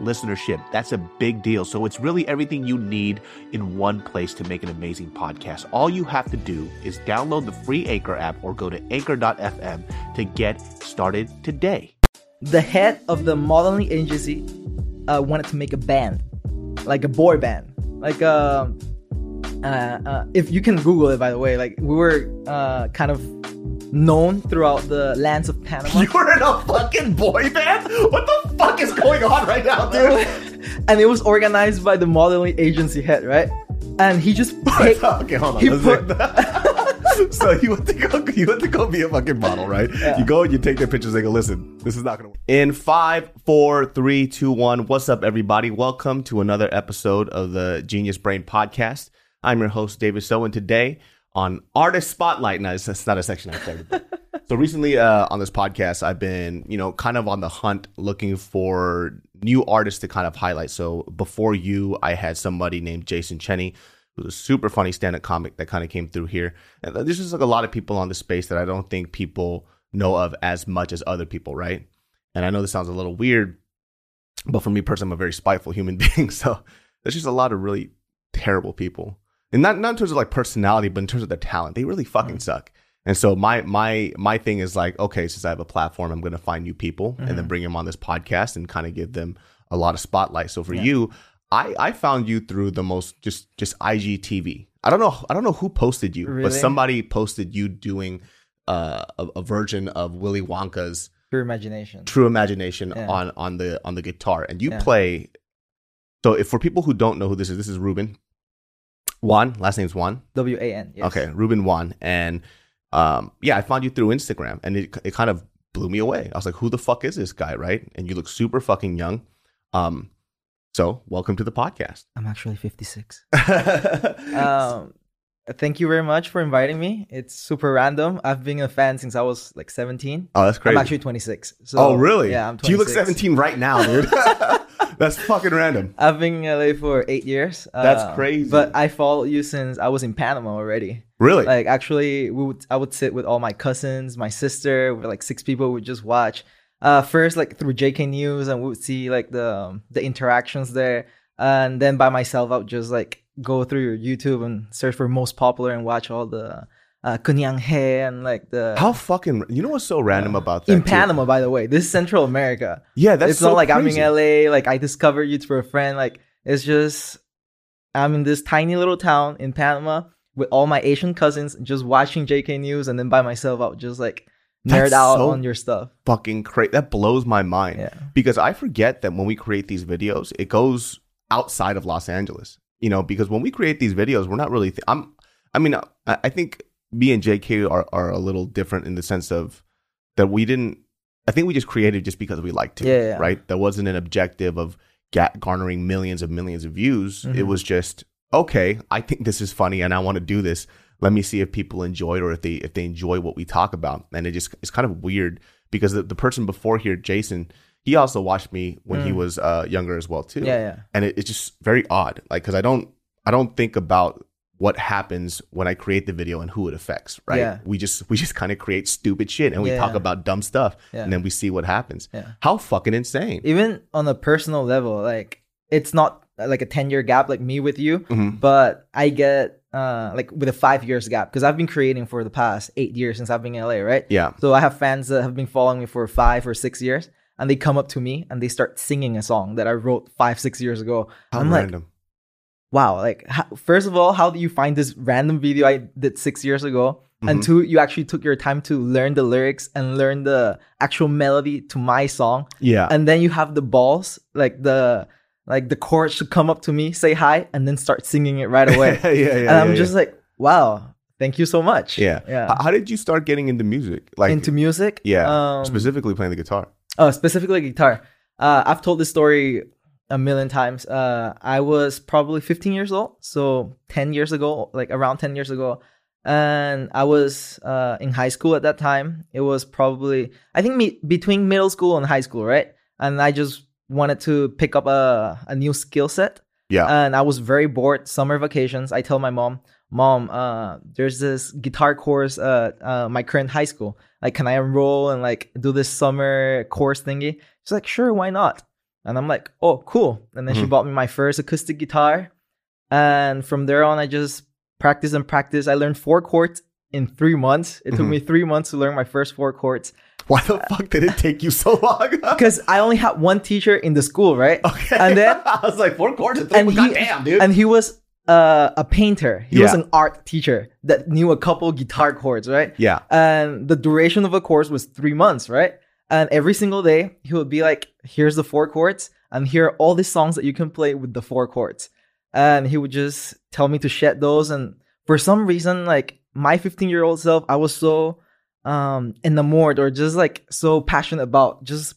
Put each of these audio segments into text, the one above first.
listenership. That's a big deal. So it's really everything you need in one place to make an amazing podcast. All you have to do is download the free Anchor app or go to anchor.fm to get started today. The head of the modeling agency uh, wanted to make a band, like a boy band, like uh, uh, uh, if you can Google it, by the way, like we were uh, kind of known throughout the lands of Panama. You were in a fucking boy band? What the fuck is going on right now, dude? and it was organized by the modeling agency head, right? And he just picked, okay, hold on. he put- so you went to go you went to go be a fucking model, right? Yeah. You go and you take their pictures, they go, listen, this is not gonna work. In five, four, three, two, one, what's up everybody? Welcome to another episode of the Genius Brain Podcast. I'm your host, David So, and today on Artist Spotlight. Now it's that's not a section I started. so recently uh, on this podcast, I've been, you know, kind of on the hunt looking for new artists to kind of highlight. So before you, I had somebody named Jason Cheney, who's a super funny stand-up comic that kind of came through here. And there's just like a lot of people on the space that I don't think people know of as much as other people, right? And I know this sounds a little weird, but for me personally, I'm a very spiteful human being. So there's just a lot of really terrible people. And not not in terms of like personality, but in terms of their talent. They really fucking suck. And so my my my thing is like, okay, since I have a platform, I'm gonna find new people and then bring them on this podcast and kind of give them a lot of spotlight. So for you, I I found you through the most just just IGTV. I don't know I don't know who posted you, but somebody posted you doing uh, a, a version of Willy Wonka's Pure Imagination. Pure Imagination Yeah. on on the on the guitar, and you Yeah. play. So, if for people who don't know who this is, this is Ruben Wan. Last name's Wan. W A N. Yes. Okay, Ruben Wan, and um, yeah, I found you through Instagram, and it it kind of blew me away. I was like, "Who the fuck is this guy?" Right? And you look super fucking young. Um, so welcome to the podcast. I'm actually 56. um, thank you very much for inviting me. It's super random. I've been a fan since I was like 17. oh, that's crazy. I'm actually 26. So, oh, really? Yeah, I'm 26. You look 17 right now, dude. that's fucking random. I've been in LA for eight years. That's uh, crazy. But I followed you since I was in Panama already. Really? Like actually, we would I would sit with all my cousins, my sister, with like six people. Would just watch. Uh, first like through JK News, and we would see like the um, the interactions there, and then by myself, I would just like go through your YouTube and search for most popular and watch all the uh, Kunyang He and like the How fucking? You know what's so random about that? in too? Panama, by the way. This is Central America. Yeah, that's it's so not like crazy. I'm in LA. Like I discovered you through a friend. Like it's just I'm in this tiny little town in Panama with all my Asian cousins, just watching JK News, and then by myself, I would just like nerd That's out so- on your stuff. fucking crazy. That blows my mind. Yeah. Because I forget that when we create these videos, it goes outside of Los Angeles. You know, because when we create these videos, we're not really. Th- I'm. I mean, I, I think me and JK are are a little different in the sense of that we didn't. I think we just created just because we liked to. Yeah, yeah. Right. There wasn't an objective of ga- garnering millions of millions of views. It Mhm. was just okay. I think this is funny, and I want to do this. Let me see if people enjoy it or if they if they enjoy what we talk about. And it just it's kind of weird because the, the person before here, Jason, he also watched me when he Mm. was uh, younger as well too. Yeah, yeah. And it, it's just very odd, like because I don't I don't think about what happens when I create the video and who it affects. Right? Yeah. We just we just kind of create stupid shit and we Yeah. talk about dumb stuff Yeah. and then we see what happens. Yeah. How fucking insane! Even on a personal level, like it's not uh, like a 10 year gap like me with you, Mhm. but I get uh like with a five years gap because I've been creating for the past eight years since I've been in LA, right? Yeah. So I have fans that have been following me for five or six years, and they come up to me and they start singing a song that I wrote five, six years ago. How I'm like, random. Wow, like how, first of all, how do you find this random video I did six years ago? And Mhm. two, you actually took your time to learn the lyrics and learn the actual melody to my song. yeah. And then you have the balls, like the like the chorus to come up to me, say hi, and then start singing it right away. yeah, yeah, and I'm yeah, just like, wow, Thank you so much. Yeah. Yeah. How did you start getting into music? Like Into music? yeah, Um, specifically playing the guitar. Oh, specifically guitar. Uh, I've told this story a million times. Uh, I was probably 15 years old, so 10 years ago, like around 10 years ago, and I was uh, in high school at that time. It was probably I think me- between middle school and high school, right? And I just wanted to pick up a a new skill set Yeah. and I was very bored. Summer vacations. I tell my mom, "Mom, uh, there's this guitar course at uh, my current high school. Like, can I enroll and like do this summer course thingy?" She's like, "Sure, why not?" And I'm like, "Oh, cool." And then she Mhm. bought me my first acoustic guitar, and from there on, I just practice and practice. I learned four chords in three months. It took Mhm. me three months to learn my first four chords Why the fuck did it take you so long? because I only had one teacher in the school, right? okay. And then- I was like, four chords and three. he- goddamn, dude. and he was uh, a painter. He was an art teacher that knew a couple guitar chords, right? yeah. And the duration of a course was three months, right? And every single day he would be like, "Here's the four chords, and here are all these songs that you can play with the four chords." And he would just tell me to shed those. And for some reason, like my 15 year old self, I was so um enamored or just like so passionate about just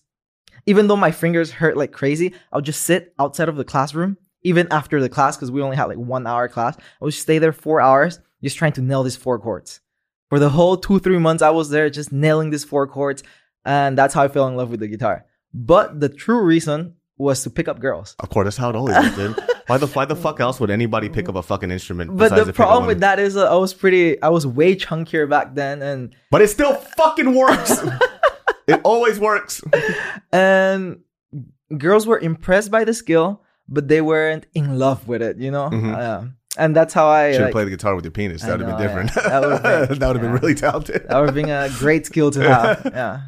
even though my fingers hurt like crazy, I would just sit outside of the classroom, even after the class, because we only had like one hour class. I would stay there four hours, just trying to nail these four chords. For the whole two, three months I was there, just nailing these four chords. And that's how I fell in love with the guitar. But the true reason was to pick up girls. Of course, that's how it always is, dude. Why the why the fuck else would anybody pick up a fucking instrument? But the to pick up problem with that is uh, I was pretty, I was way chunkier back then. And, But it still fucking works. it always works. and girls were impressed by the skill, but they weren't in love with it, you know? Mhm. Uh, and that's how I, Should like, played the guitar with your penis. That would have been different. yeah. That been- would have been really talented. that would have been a great skill to have. Yeah.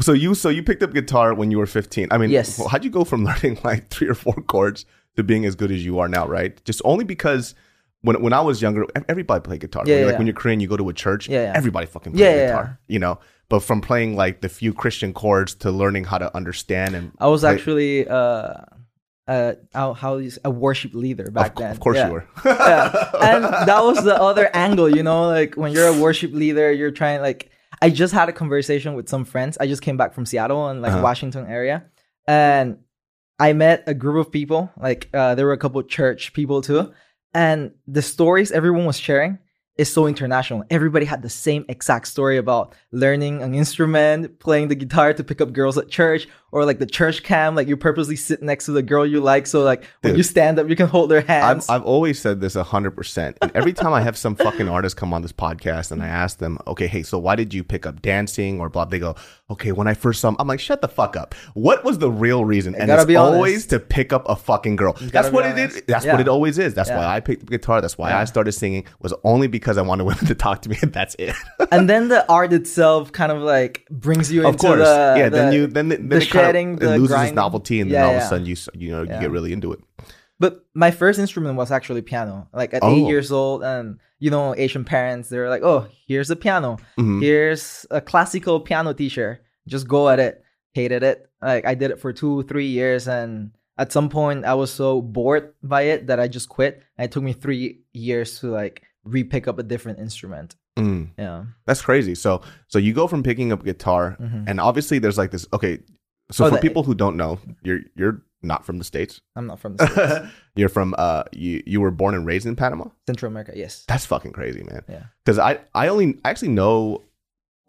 So you so you picked up guitar when you were 15. I mean, Yes. how'd you go from learning like three or four chords to being as good as you are now, right? Just only because when when I was younger, everybody played guitar. Yeah, When yeah. like when you're Korean, you go to a church, Yeah, everybody fucking plays guitar, you know. But from playing like the few Christian chords to learning how to understand and I was play- actually uh, uh, how, how you s- a worship leader back of, then. of course Yeah. you were. yeah. And that was the other angle, you know, like when you're a worship leader, you're trying like I just had a conversation with some friends. I just came back from Seattle and like Uh-huh. Washington area. And I met a group of people, like uh, there were a couple church people too. And the stories everyone was sharing is so international. Everybody had the same exact story about learning an instrument, playing the guitar to pick up girls at church, or like the church cam, like you purposely sit next to the girl you like, so like when Dude. you stand up, you can hold their I've, hands. I've always said this 100%. And every time I have some fucking artist come on this podcast and I ask them, okay, hey, so why did you pick up dancing or blah? They go, okay, when I first saw him, I'm like, shut the fuck up. What was the real reason? And it's always to pick up a fucking girl. That's what it is. That's Yeah. what it always is. That's why I picked up guitar. That's why Yeah. I started singing was only because I wanted women to talk to me and that's it. and then the art itself kind of like brings you of into course. the yeah, then you, then, the, then it kind of, the it loses grinding. its novelty and then Yeah, all of a sudden you, you know, you get really into it. But my first instrument was actually piano. Like at Oh. eight years old, and you know, Asian parents, they're like, "Oh, here's a piano. Mhm. Here's a classical piano teacher. Just go at it." Hated it. Like I did it for two, three years, and at some point, I was so bored by it that I just quit. And it took me three years to like re-pick up a different instrument. Mm. Yeah. That's crazy. So so you go from picking up guitar Mhm. and obviously there's like this okay. So Oh, for the- people who don't know, you're you're not from the states. I'm not from the States. you're from uh you you were born and raised in Panama. Central America. Yes. That's fucking crazy, man. Yeah. Cuz I I only I actually know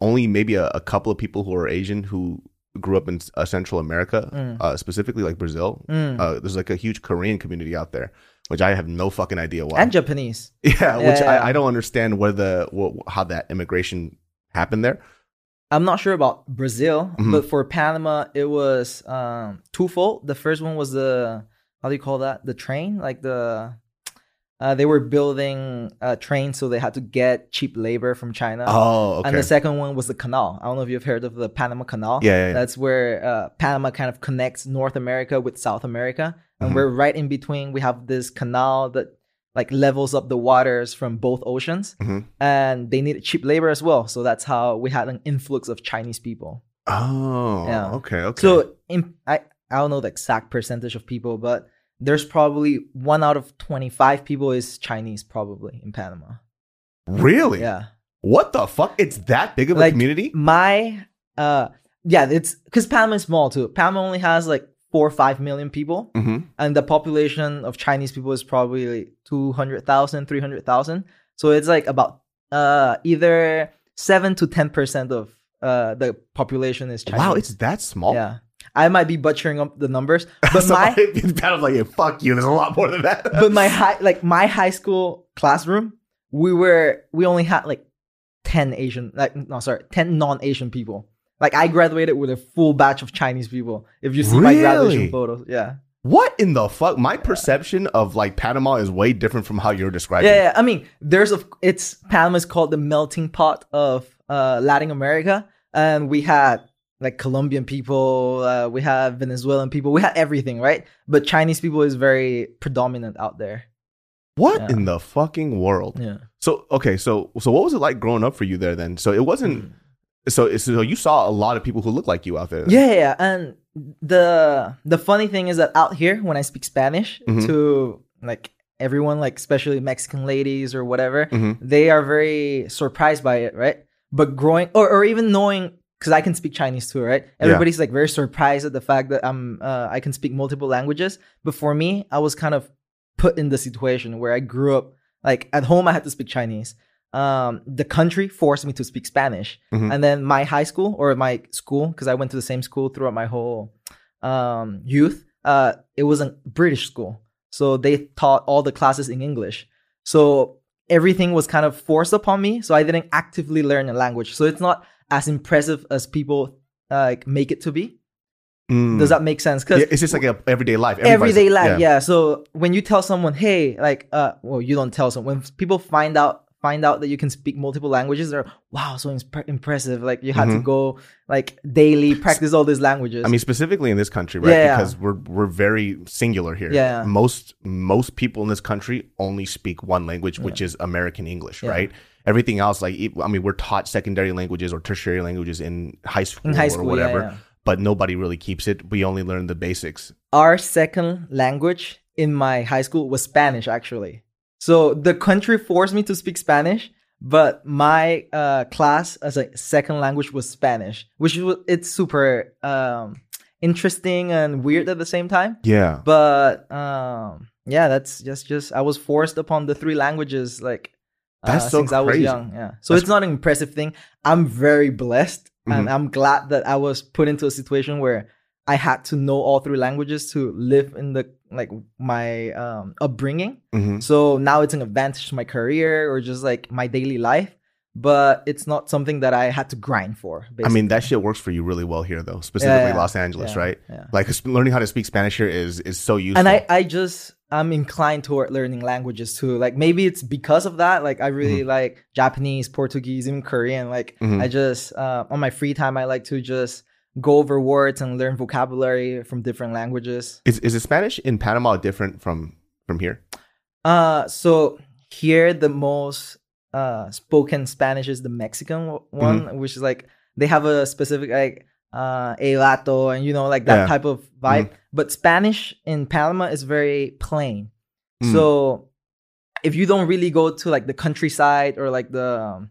only maybe a, a couple of people who are Asian who grew up in uh, Central America, Mm. uh, specifically like Brazil. Mm. Uh, there's like a huge Korean community out there, which I have no fucking idea why. and Japanese. yeah, which Yeah, yeah. I, I don't understand where the wh- how that immigration happened there. I'm not sure about Brazil, Mhm. but for Panama, it was um, twofold. The first one was the how do you call that? The train, like the uh, they were building a train, so they had to get cheap labor from China. Oh, okay. And the second one was the canal. I don't know if you've heard of the Panama Canal. Yeah, yeah, yeah. That's where uh, Panama kind of connects North America with South America, and Mhm. we're right in between. We have this canal that like levels up the waters from both oceans, Mhm. and they needed cheap labor as well. So that's how we had an influx of Chinese people. Oh, Yeah. okay, okay. So in, I I don't know the exact percentage of people, but there's probably one out of twenty five people is Chinese probably in Panama. Really? Yeah. What the fuck? It's that big of a Like, community? My uh yeah, it's because Panama is small too. Panama only has like four or five million people, hmm and the population of Chinese people is probably like 200,000, 300,000. So it's like about uh either seven to ten percent of uh the population is Chinese. Wow, it's that small. yeah. I might be butchering up the numbers, but so my Pat was like, yeah, fuck you. There's a lot more than that. but my high like my high school classroom, we were we only had like ten Asian like no sorry ten non Asian people. Like I graduated with a full batch of Chinese people. If you see my graduation photos, yeah. what in the fuck? My perception of like Panama is way different from how you're describing. Yeah, yeah. I mean, there's a it's Panama is called the melting pot of uh, Latin America, and we had like Colombian people, uh, we have Venezuelan people, we had everything, right? But Chinese people is very predominant out there. What Yeah. in the fucking world? Yeah. So okay, so so what was it like growing up for you there then? So it wasn't. So so you saw a lot of people who look like you out there. Yeah, yeah, yeah. And the the funny thing is that out here, when I speak Spanish Mhm. to like everyone, like especially Mexican ladies or whatever, Mhm. they are very surprised by it, right? But growing or, or even knowing because I can speak Chinese too, right? Everybody's like very surprised at the fact that I'm uh, I can speak multiple languages. But for me, I was kind of put in the situation where I grew up like at home I had to speak Chinese. Um, the country forced me to speak Spanish, Mhm. and then my high school or my school because I went to the same school throughout my whole um, youth. Uh, it was a British school, so they taught all the classes in English. So everything was kind of forced upon me, so I didn't actively learn a language. So it's not as impressive as people uh, like make it to be. Mm. Does that make sense? Because Yeah, it's just like a everyday life. Everybody's- everyday life yeah. so when you tell someone hey like uh well you don't tell someone when people find out find out that you can speak multiple languages they're wow so impre- impressive like you had to Mhm. go like daily practice all these languages I mean, specifically in this country, right? Yeah. Because we're we're very singular here. Yeah. Most most people in this country only speak one language, which is American English, Yeah. right? Everything else, like i mean, we're taught secondary languages or tertiary languages in high school, in high or school whatever, yeah, yeah. but nobody really keeps it. We only learn the basics. our second language in my high school was spanish actually so the country forced me to speak spanish but my uh, class as a second language was spanish which was it's super um, interesting and weird at the same time Yeah. but um yeah that's just just i was forced upon the three languages like uh, That's so since i was young yeah so That's- it's not an impressive thing i'm very blessed and Mhm. i'm glad that i was put into a situation where i had to know all three languages to live in the like my um upbringing hmm so now it's an advantage to my career or just like my daily life but it's not something that i had to grind for I mean, that shit works for you really well here, though. Specifically, yeah. Los Angeles, Yeah, right? yeah Like learning how to speak Spanish here is is so useful. and I, I just i'm inclined toward learning languages too like maybe it's because of that like i really like japanese portuguese even korean like Mhm. i just uh, on my free time i like to just go over words and learn vocabulary from different languages is is the Spanish in Panama different from from here? uh so here the most uh spoken spanish is the mexican one Mm-hmm. which is like they have a specific like uh elato and you know like that Yeah. Mm-hmm. type of vibe but spanish in panama is very plain Mm. so if you don't really go to like the countryside or like the um,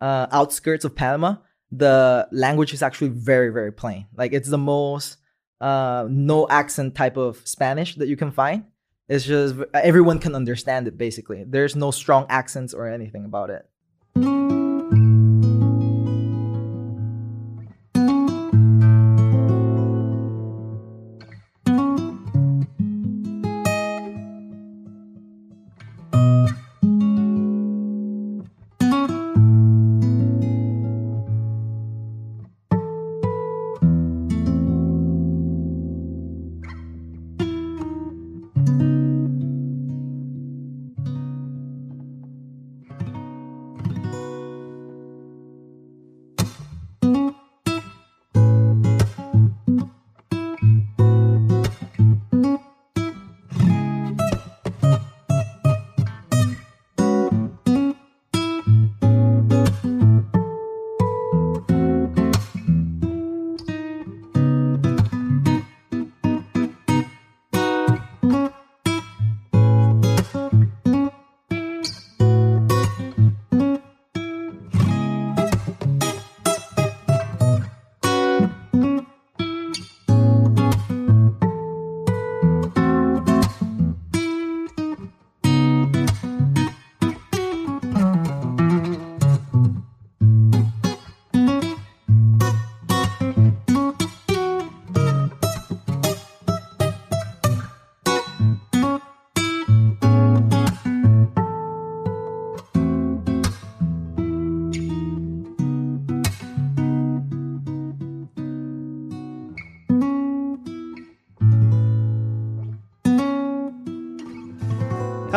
uh outskirts of panama the language is actually very very plain. Like it's the most uh no accent type of spanish that you can find. It's just everyone can understand it basically. There's no strong accents or anything about it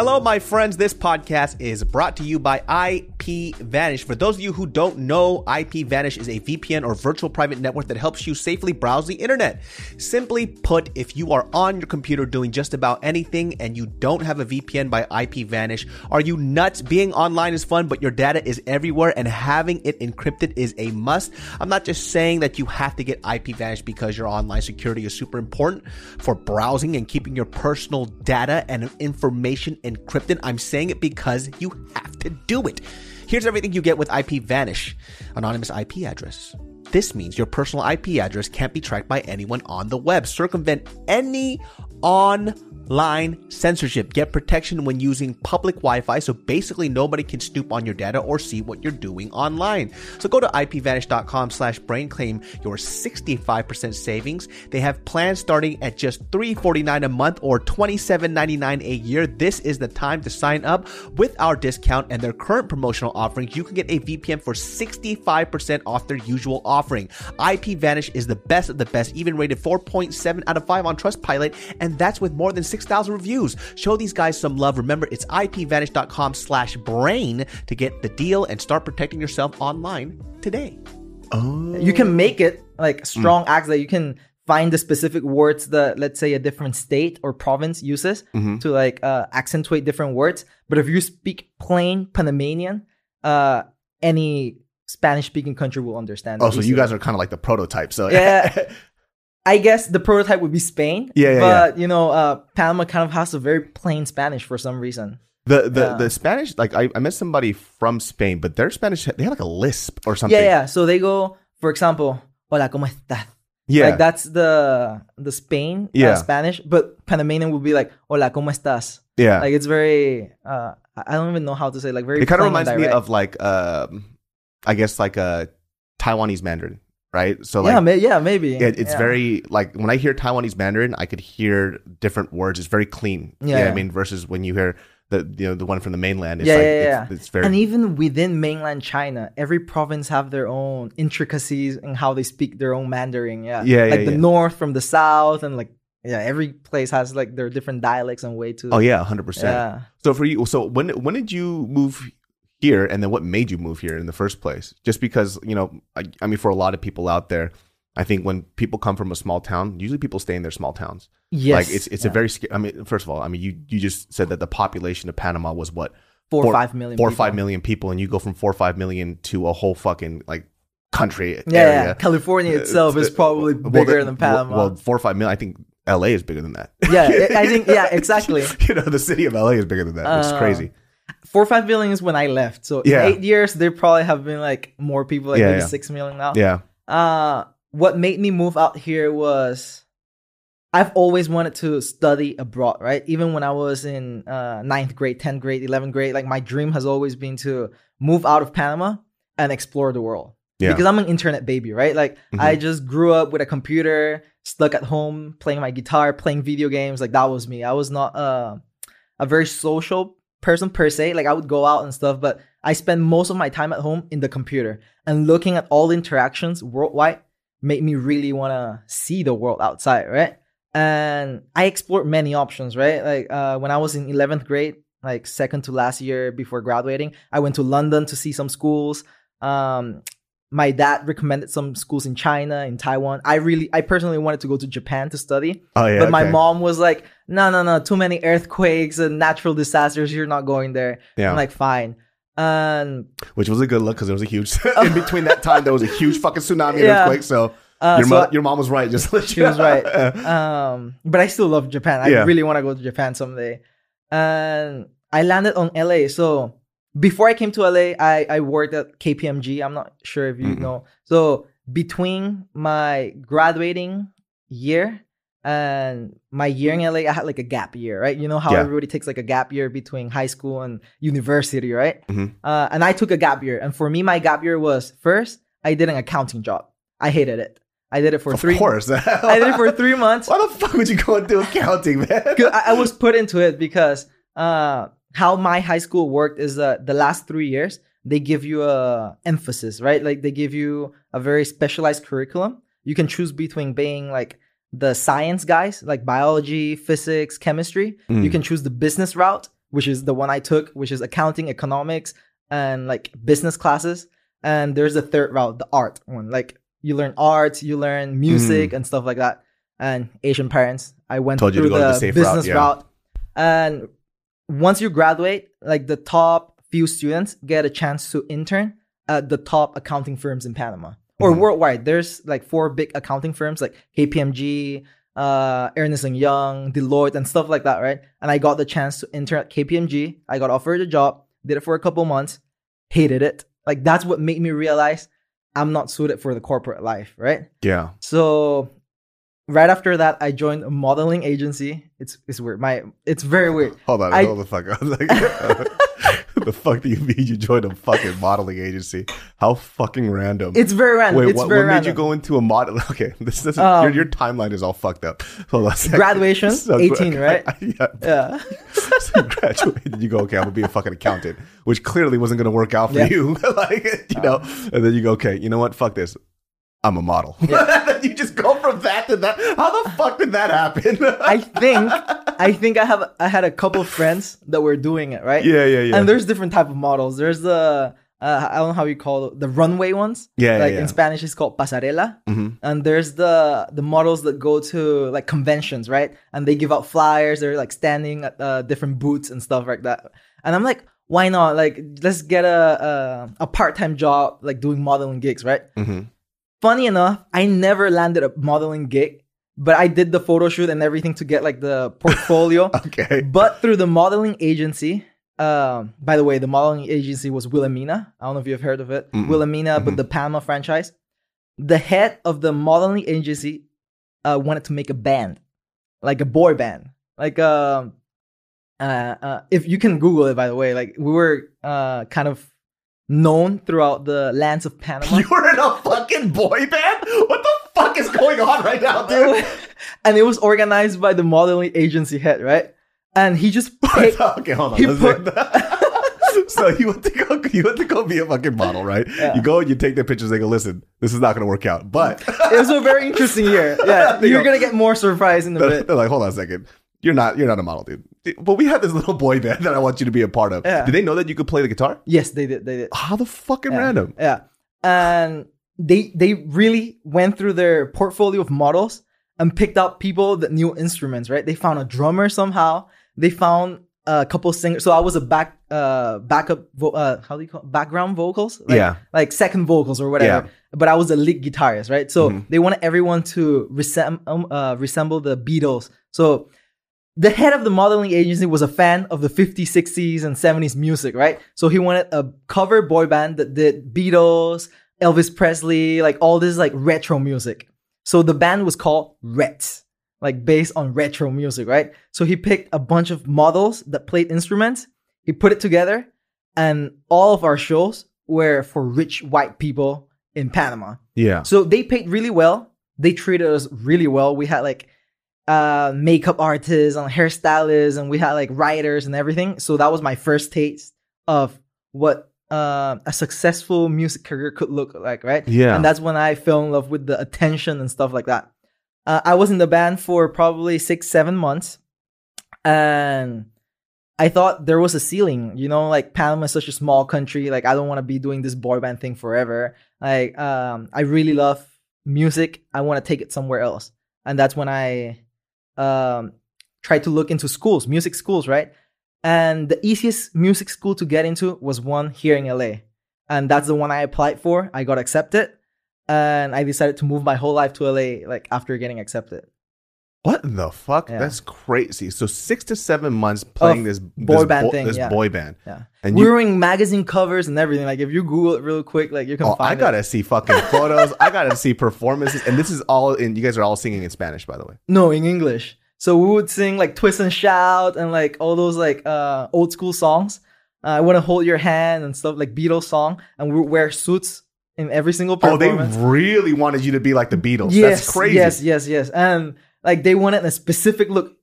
Hello, my friends. This podcast is brought to you by IP Vanish. For those of you who don't know, IP Vanish is a VPN or virtual private network that helps you safely browse the internet. Simply put, if you are on your computer doing just about anything and you don't have a VPN by IP Vanish, are you nuts? Being online is fun, but your data is everywhere and having it encrypted is a must. I'm not just saying that you have to get IP Vanish because your online security is super important for browsing and keeping your personal data and information encrypted. I'm saying it because you have to do it. Here's everything you get with IP Vanish anonymous IP address. This means your personal IP address can't be tracked by anyone on the web. Circumvent any online censorship. Get protection when using public Wi-Fi, so basically nobody can snoop on your data or see what you're doing online. So go to ipvanish.com slash brain claim your 65% savings. They have plans starting at just 349 a month or $27.99 a year. This is the time to sign up with our discount and their current promotional offerings. You can get a VPN for 65% off their usual offering. IPVanish is the best of the best, even rated 4.7 out of 5 on Trustpilot, and that's with more than 6,000 reviews. Show these guys some love. Remember, it's ipvanish.com slash brain to get the deal and start protecting yourself online today. Oh. You can make it like strong Mm. acts that you can find the specific words that let's say a different state or province uses Mm-hmm. to like uh, accentuate different words. But if you speak plain Panamanian, uh, any Spanish speaking country will understand. Oh, so you guys are kind of like the prototype. So Yeah. I guess the prototype would be Spain. Yeah, yeah, but you know, uh, Panama kind of has a very plain Spanish for some reason. the the, Yeah. the Spanish, like I, I met somebody from Spain, but their Spanish they have like a lisp or something. Yeah, yeah. So they go, for example, "Hola, cómo estás?" yeah. Like that's the the Spain Yeah. uh, Spanish, but Panamanian would be like "Hola, cómo estás?" yeah. Like it's very uh, I I don't even know how to say like very. it kind of reminds me of like um, I guess like a Taiwanese Mandarin, right? So like yeah, may- yeah, maybe. it, it's Yeah. very like when I hear Taiwanese Mandarin, I could hear different words. It's very clean. Yeah, You know what yeah. I mean, versus when you hear the you know the one from the mainland. It's Yeah, like yeah, it's, yeah. it's very and even within mainland China, every province have their own intricacies in how they speak their own Mandarin. Yeah, Yeah, like the north from the south, and like yeah, every place has like their different dialects and way to. oh yeah, hundred percent. yeah. So for you, so when when did you move here, and then what made you move here in the first place? Just because you know, I, I mean, for a lot of people out there, I think when people come from a small town, usually people stay in their small towns. Yes, Like it's it's yeah. a very. I mean, first of all, I mean, you you just said that the population of Panama was what four or five million. four or people. five million people, and you go from four or five million to a whole fucking like country Yeah, area. yeah. California itself is probably well, bigger the- than Panama. Well, four or five million. I think L.A. is bigger than that. yeah, I think yeah, exactly. you know, the city of L.A. is bigger than that. It's Uh, crazy. Four or five million is when I left. So Yeah. in eight years, there probably have been like more people, like Yeah, maybe yeah. six million now. Yeah. Uh, what made me move out here was I've always wanted to study abroad, right? Even when I was in uh, ninth grade, 10th grade, 11th grade, like my dream has always been to move out of Panama and explore the world. Yeah. Because I'm an internet baby, right? Like Mhm. I just grew up with a computer, stuck at home, playing my guitar, playing video games. Like that was me. I was not uh, a very social person per se. Like I would go out and stuff, but I spend most of my time at home in the computer and looking at all interactions worldwide made me really want to see the world outside, right? And I explored many options, right? Like uh, when I was in 11th grade, like second to last year before graduating, I went to London to see some schools. Um, my dad recommended some schools in China, in Taiwan. I really, I personally wanted to go to Japan to study, Oh yeah. but my okay. mom was like, "No, no, no, too many earthquakes and natural disasters. You're not going there." Yeah. I'm like, "Fine." And Which was a good look because there was a huge in between that time there was a huge fucking tsunami and Yeah. earthquake. So, uh, your so mo- I- your mom was right. Just let She was right. um, but I still love Japan. I Yeah. really want to go to Japan someday. And I landed on LA. So before I came to LA, I, I worked at KPMG. I'm not sure if you Mm-mm. know. So between my graduating year and my year in LA, I had like a gap year, right? You know how Yeah. everybody takes like a gap year between high school and university, right? Mhm. Uh, and I took a gap year. And for me, my gap year was first, I did an accounting job. I hated it. I did it for of three. course. I did it for three months. Why the fuck would you go and do accounting, man? I, I was put into it because uh, how my high school worked is that the last three years they give you a emphasis, right? Like they give you a very specialized curriculum. You can choose between being like the science guys, like biology, physics, chemistry. Mm. You can choose the business route, which is the one I took, which is accounting, economics, and like business classes. And there's the third route, the art one. Like you learn art, you learn music and stuff like that. And Asian parents, I went. Told you to through the, the safe route, business yeah. route. And once you graduate, like the top few students get a chance to intern at the top accounting firms in Panama or Mhm. worldwide. There's like four big accounting firms like KPMG, uh, Ernst and Young, Deloitte, and stuff like that, right? And I got the chance to intern at KPMG. I got offered a job, did it for a couple months, hated it. Like that's what made me realize I'm not suited for the corporate life, right? Yeah. So right after that, I joined a modeling agency. It's it's weird. My it's very weird. Hold on, I- hold the fuck on. Like, the fuck do you mean you joined a fucking modeling agency? How fucking random. It's very random. Wait, it's what, very what made random. you go into a model? Okay, this doesn't. Um, your, your timeline is all fucked up. Hold on. Graduation, 18, right? yeah. Yeah. so you graduated. You go, okay, I'm gonna be a fucking accountant, which clearly wasn't gonna work out for Yeah. you. like, you know, and then you go, okay, you know what? Fuck this. I'm a model. then you just go from that to that. How the fuck did that happen? I think I think I have I had a couple of friends that were doing it, right? yeah, yeah, yeah. And there's different type of models. There's the uh, I don't know how you call it, the runway ones. Yeah, yeah, like yeah. in Spanish it's called pasarela. Mhm. And there's the the models that go to like conventions, right? And they give out flyers. They're like standing at uh, different booths and stuff like that. And I'm like, why not? Like, let's get a a, a part time job, like doing modeling gigs, right? Mhm. Funny enough, I never landed a modeling gig, but I did the photo shoot and everything to get like the portfolio. Okay. but through the modeling agency, um, by the way, the modeling agency was Wilhelmina. I don't know if you've heard of it. Mm-mm. Wilhelmina, but Mhm. the Panama franchise. The head of the modeling agency uh, wanted to make a band, like a boy band, like um, uh, uh, if you can Google it, by the way, like we were uh, kind of known throughout the lands of Panama. You were in a fucking boy band? What the fuck is going on right now, dude? and it was organized by the modeling agency head, right? And he just picked. okay, hold on. he put- so you went to go you went to go be a fucking model, right? Yeah. You go and you take the pictures, they go, listen, this is not gonna work out. But it was a very interesting year. Yeah, you're go- gonna get more surprise in the bit. they're like, hold on a second. You're not you're not a model, dude. But we have this little boy band that I want you to be a part of. Yeah. Did they know that you could play the guitar? Yes, they did. They did. How the fucking Yeah. random? Yeah, and they they really went through their portfolio of models and picked out people that knew instruments. Right? They found a drummer somehow. They found a couple singers. So I was a back uh backup vo- uh how do you call it? background vocals? Like, Yeah. like second vocals or whatever. Yeah. But I was a lead guitarist, right? So Mhm. they wanted everyone to resem- um, uh, resemble the Beatles. So the head of the modeling agency was a fan of the 50s, 60s, and 70s music, right? So he wanted a cover boy band that did Beatles, Elvis Presley, like all this like retro music. So the band was called Rets, like based on retro music, right? So he picked a bunch of models that played instruments. He put it together, and all of our shows were for rich white people in Panama. Yeah. So they paid really well. They treated us really well. We had like uh makeup artists and hairstylists and we had like writers and everything. So that was my first taste of what uh, a successful music career could look like, right? Yeah. And that's when I fell in love with the attention and stuff like that. Uh, I was in the band for probably six, seven months. And I thought there was a ceiling, you know, like Panama is such a small country. Like I don't want to be doing this boy band thing forever. Like um, I really love music. I want to take it somewhere else. And that's when I um, tried to look into schools, music schools, right? And the easiest music school to get into was one here in LA. And that's the one I applied for. I got accepted. And I decided to move my whole life to LA like after getting accepted. What the fuck? Yeah. That's crazy. So six to seven months playing Of this boy this band bo- thing, this yeah. boy band. Yeah. And we you, were in magazine covers and everything. Like if you Google it real quick, like you can oh, find I gotta see fucking photos. I gotta see performances. And this is all in. You guys are all singing in Spanish, by the way. No, in English. So we would sing like twist and shout and like all those like uh old school songs. Uh, I want to hold your hand and stuff like Beatles song, and we would wear suits in every single performance. Oh, they really wanted you to be like the Beatles. yes, That's crazy. yes, yes, yes, and like they wanted a specific look.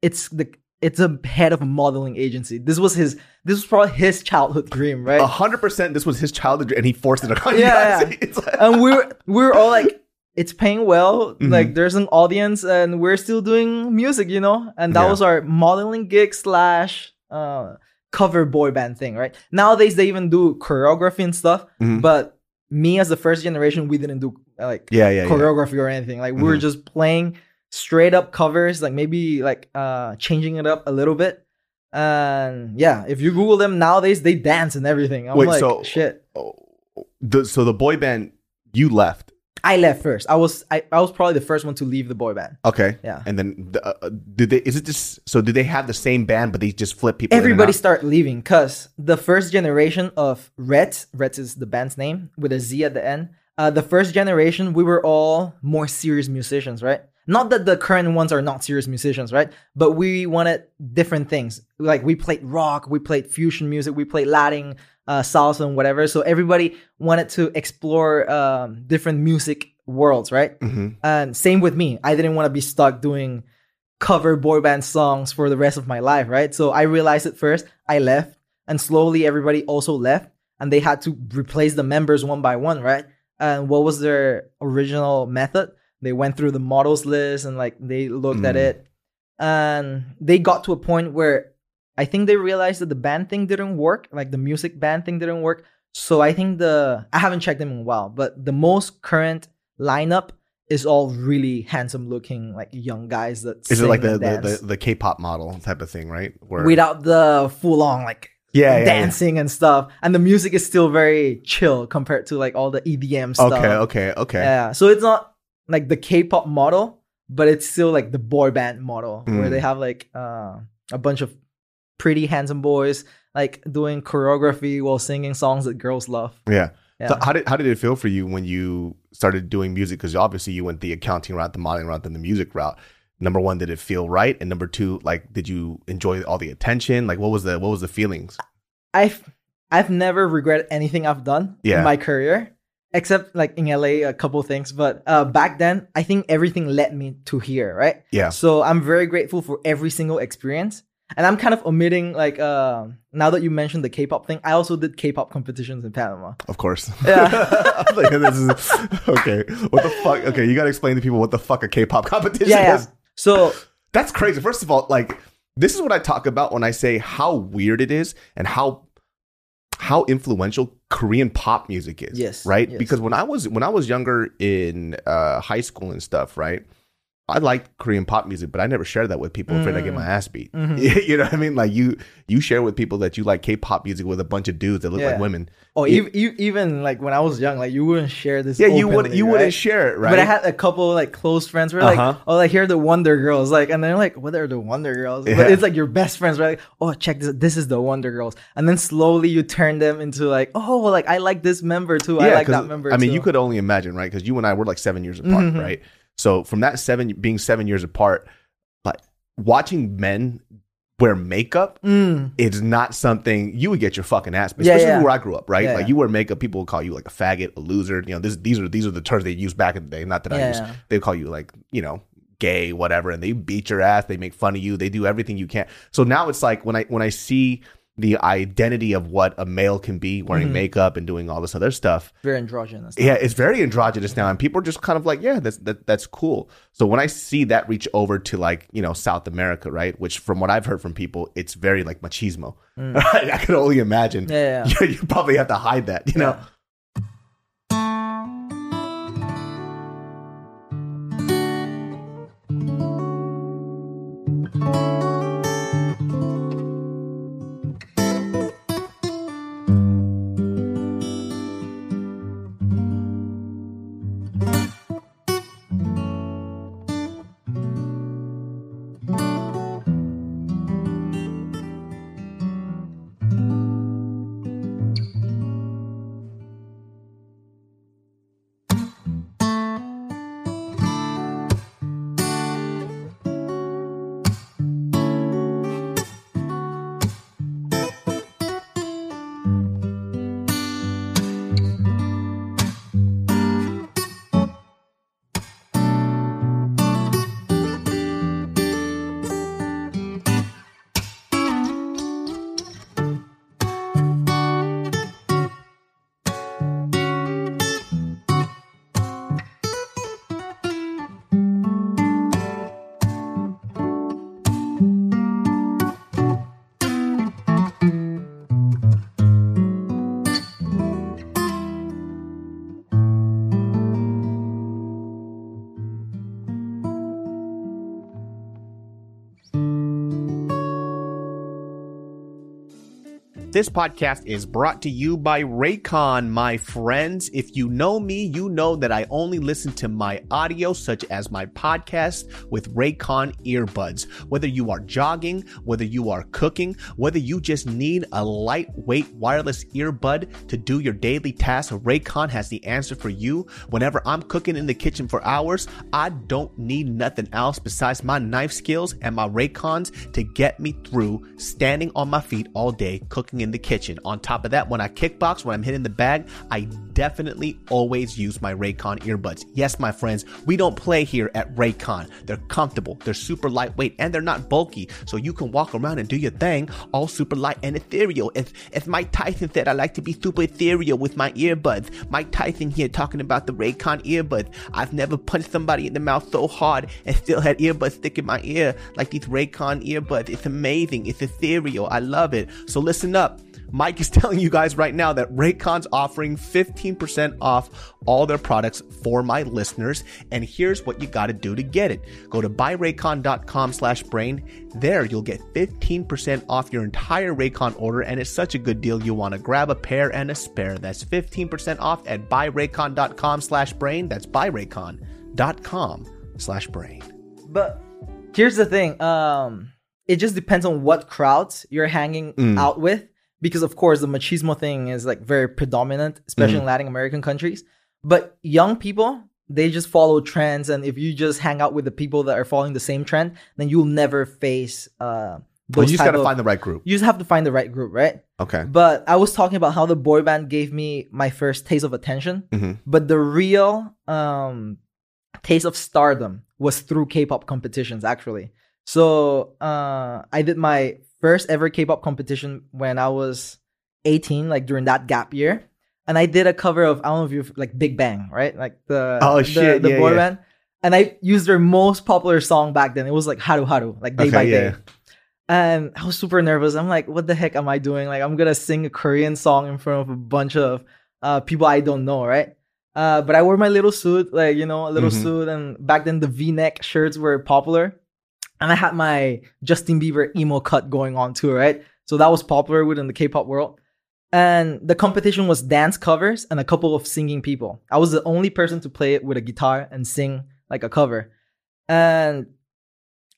It's the it's a head of a modeling agency. This was his. This was probably his childhood dream, right? A hundred percent. This was his childhood, dream, and he forced it on you Yeah, yeah. Like- and we were we were all like it's paying well Mhm. like there's an audience and we're still doing music you know and that Yeah. was our modeling gig slash uh cover boy band thing, right? Nowadays they even do choreography and stuff, Mhm. but me as the first generation, we didn't do like Yeah, yeah, yeah. choreography or anything. Like we were Mhm. just playing straight up covers, like maybe like uh changing it up a little bit. And yeah, if you Google them nowadays, they dance and everything. I'm Wait, like, so- shit. Oh, the, so the boy band you left. I left first. I was I, I was probably the first one to leave the boy band. Okay. Yeah. And then the, uh, did they? Is it just so? Did they have the same band, but they just flip people? Everybody start leaving because the first generation of Reds, Reds is the band's name with a Z at the end. Uh, the first generation, we were all more serious musicians, right? Not that the current ones are not serious musicians, right? But we wanted different things. Like we played rock, we played fusion music, we played Latin, uh, salsa, and whatever. So everybody wanted to explore um, different music worlds, right? Mhm. And same with me. I didn't want to be stuck doing cover boy band songs for the rest of my life, right? So I realized it first. I left, and slowly everybody also left, and they had to replace the members one by one, right? And what was their original method? They went through the models list and like they looked at Mm. it, and they got to a point where I think they realized that the band thing didn't work, like the music band thing didn't work. So I think the I haven't checked them in a while, but the most current lineup is all really handsome looking like young guys that Is it like the, the, the the K-pop model type of thing, right? Where without the full on like yeah, yeah, yeah. dancing and stuff and the music is still very chill compared to like all the EDM stuff Okay, okay, okay. yeah so it's not like the K-pop model but it's still like the boy band model where Mm. they have like uh, a bunch of pretty handsome boys like doing choreography while singing songs that girls love Yeah. yeah So how did how did it feel for you when you started doing music? Because obviously you went the accounting route, the modeling route, then the music route. Number one, did it feel right? And number two, like, did you enjoy all the attention? Like, what was the what was the feelings? I've I've never regretted anything I've done Yeah. in my career, except like in LA a couple things. But uh, back then, I think everything led me to here, right? Yeah. So I'm very grateful for every single experience. And I'm kind of omitting like uh, now that you mentioned the K-pop thing, I also did K-pop competitions in Panama. Of course. Yeah. Like, this is okay. What the fuck? Okay, you got to explain to people what the fuck a K-pop competition Yeah, yeah. is. So That's crazy. First of all, like this is what I talk about when I say how weird it is and how how influential Korean pop music is. Yes, Right? yes. Because when I was when I was younger in uh, high school and stuff, right? I liked Korean pop music, but I never shared that with people. Afraid I get my ass beat. Mhm. you know what I mean? Like you, you share with people that you like K-pop music with a bunch of dudes that look like women. oh, Yeah. even, even like when I was young, like you wouldn't share this. Yeah, you would, openly, you right? wouldn't share it, right? But I had a couple like close friends where like, Uh-huh. oh, like here are the Wonder Girls, like, and they're like, what are the Wonder Girls? Yeah. But it's like your best friends, right? Like, oh, check this, this is the Wonder Girls, and then slowly you turn them into like, oh, like I like this member too, I like that member. I mean, too. you could only imagine, right? Because you and I were like seven years apart, Mhm. right? So from that seven being seven years apart, like watching men wear makeup Mm, is not something you would get your fucking ass. beat, Yeah, Especially yeah. where I grew up, right? Yeah, like you wear makeup, people would call you like a faggot, a loser. You know, this these are these are the terms they used back in the day. Not that I use. They call you like you know gay, whatever, and they beat your ass. They make fun of you. They do everything you can. So now it's like when I when I see the identity of what a male can be wearing Mhm. makeup and doing all this other stuff very androgynous. yeah, it's very androgynous now, and people are just kind of like, yeah, that's that, that's cool. So when I see that reach over to like you know South America, right, which from what I've heard from people, it's very like machismo. Right? I can only imagine. Mm. Yeah, yeah. you probably have to hide that, you know. This podcast is brought to you by Raycon, my friends. If you know me, you know that I only listen to my audio, such as my podcast, with Raycon earbuds. Whether you are jogging, whether you are cooking, whether you just need a lightweight wireless earbud to do your daily tasks, Raycon has the answer for you. Whenever I'm cooking in the kitchen for hours, I don't need nothing else besides my knife skills and my Raycons to get me through standing on my feet all day cooking in the kitchen. On top of that, when I kickbox, when I'm hitting the bag, I definitely always use my Raycon earbuds. Yes, my friends, we don't play here at Raycon. They're comfortable, they're super lightweight, and they're not bulky, so you can walk around and do your thing all super light and ethereal. If if Mike Tyson said I like to be super ethereal with my earbuds, Mike Tyson here talking about the Raycon earbuds. I've never punched somebody in the mouth so hard and still had earbuds stick in my ear like these Raycon earbuds. It's amazing. It's ethereal. I love it. So listen up. Mike is telling you guys right now that Raycon's offering 15% off all their products for my listeners. And here's what you got to do to get it. Go to buyraycon.com slash brain. There you'll get 15% off your entire Raycon order. And it's such a good deal. You want to grab a pair and a spare. That's 15% off at buyraycon.com slash brain. That's buyraycon.com slash brain. But here's the thing. Um, it just depends on what crowds you're hanging Mm. out with. Because of course the machismo thing is like very predominant, especially Mm-hmm. in Latin American countries. But young people, they just follow trends, and if you just hang out with the people that are following the same trend, then you'll never face uh But you just got to of- find the right group. You just have to find the right group, right? Okay. But I was talking about how the boy band gave me my first taste of attention, Mhm. but the real um, taste of stardom was through K-pop competitions, actually. So uh, I did my first ever K-pop competition when I was 18, like during that gap year, and I did a cover of I don't know if you like Big Bang, right? Like the Oh, the, shit, the yeah, boy yeah. band, and I used their most popular song back then. It was like Haru Haru, like day Okay, by yeah. day. And I was super nervous. I'm like, what the heck am I doing? Like, I'm gonna sing a Korean song in front of a bunch of uh, people I don't know, right? Uh, but I wore my little suit, like you know, a little Mhm. suit, and back then the V-neck shirts were popular, and I had my Justin Bieber emo cut going on too, right? So that was popular within the K-pop world. And the competition was dance covers and a couple of singing people. I was the only person to play it with a guitar and sing like a cover. And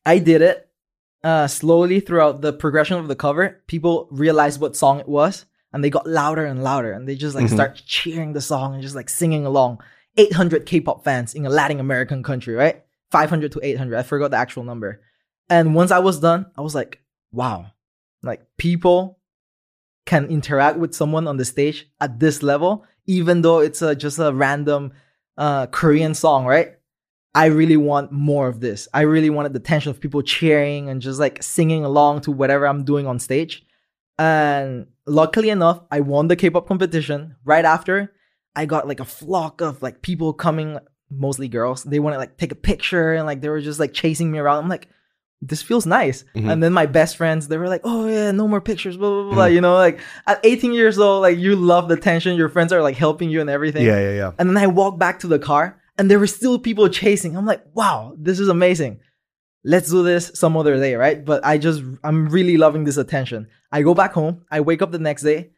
I did it uh, slowly throughout the progression of the cover. People realized what song it was and they got louder and louder and they just like Mhm. start cheering the song and just like singing along. 800 K-pop fans in a Latin American country, right? 500 to 800. I forgot the actual number. And once I was done, I was like, wow, like people can interact with someone on the stage at this level, even though it's a, just a random uh, Korean song, right? I really want more of this. I really wanted the tension of people cheering and just like singing along to whatever I'm doing on stage. And luckily enough, I won the K-pop competition. Right after, I got like a flock of like people coming, mostly girls. They want to like take a picture and like they were just like chasing me around. I'm like, this feels nice. Mhm. And then my best friends, they were like, oh yeah, no more pictures, blah, blah, blah. Mhm. You know, like at 18 years old, like you love the tension. Your friends are like helping you and everything. Yeah, yeah, yeah. And then I walked back to the car and there were still people chasing. I'm like, wow, this is amazing. Let's do this some other day, right? But I just, I'm really loving this attention. I go back home. I wake up the next day.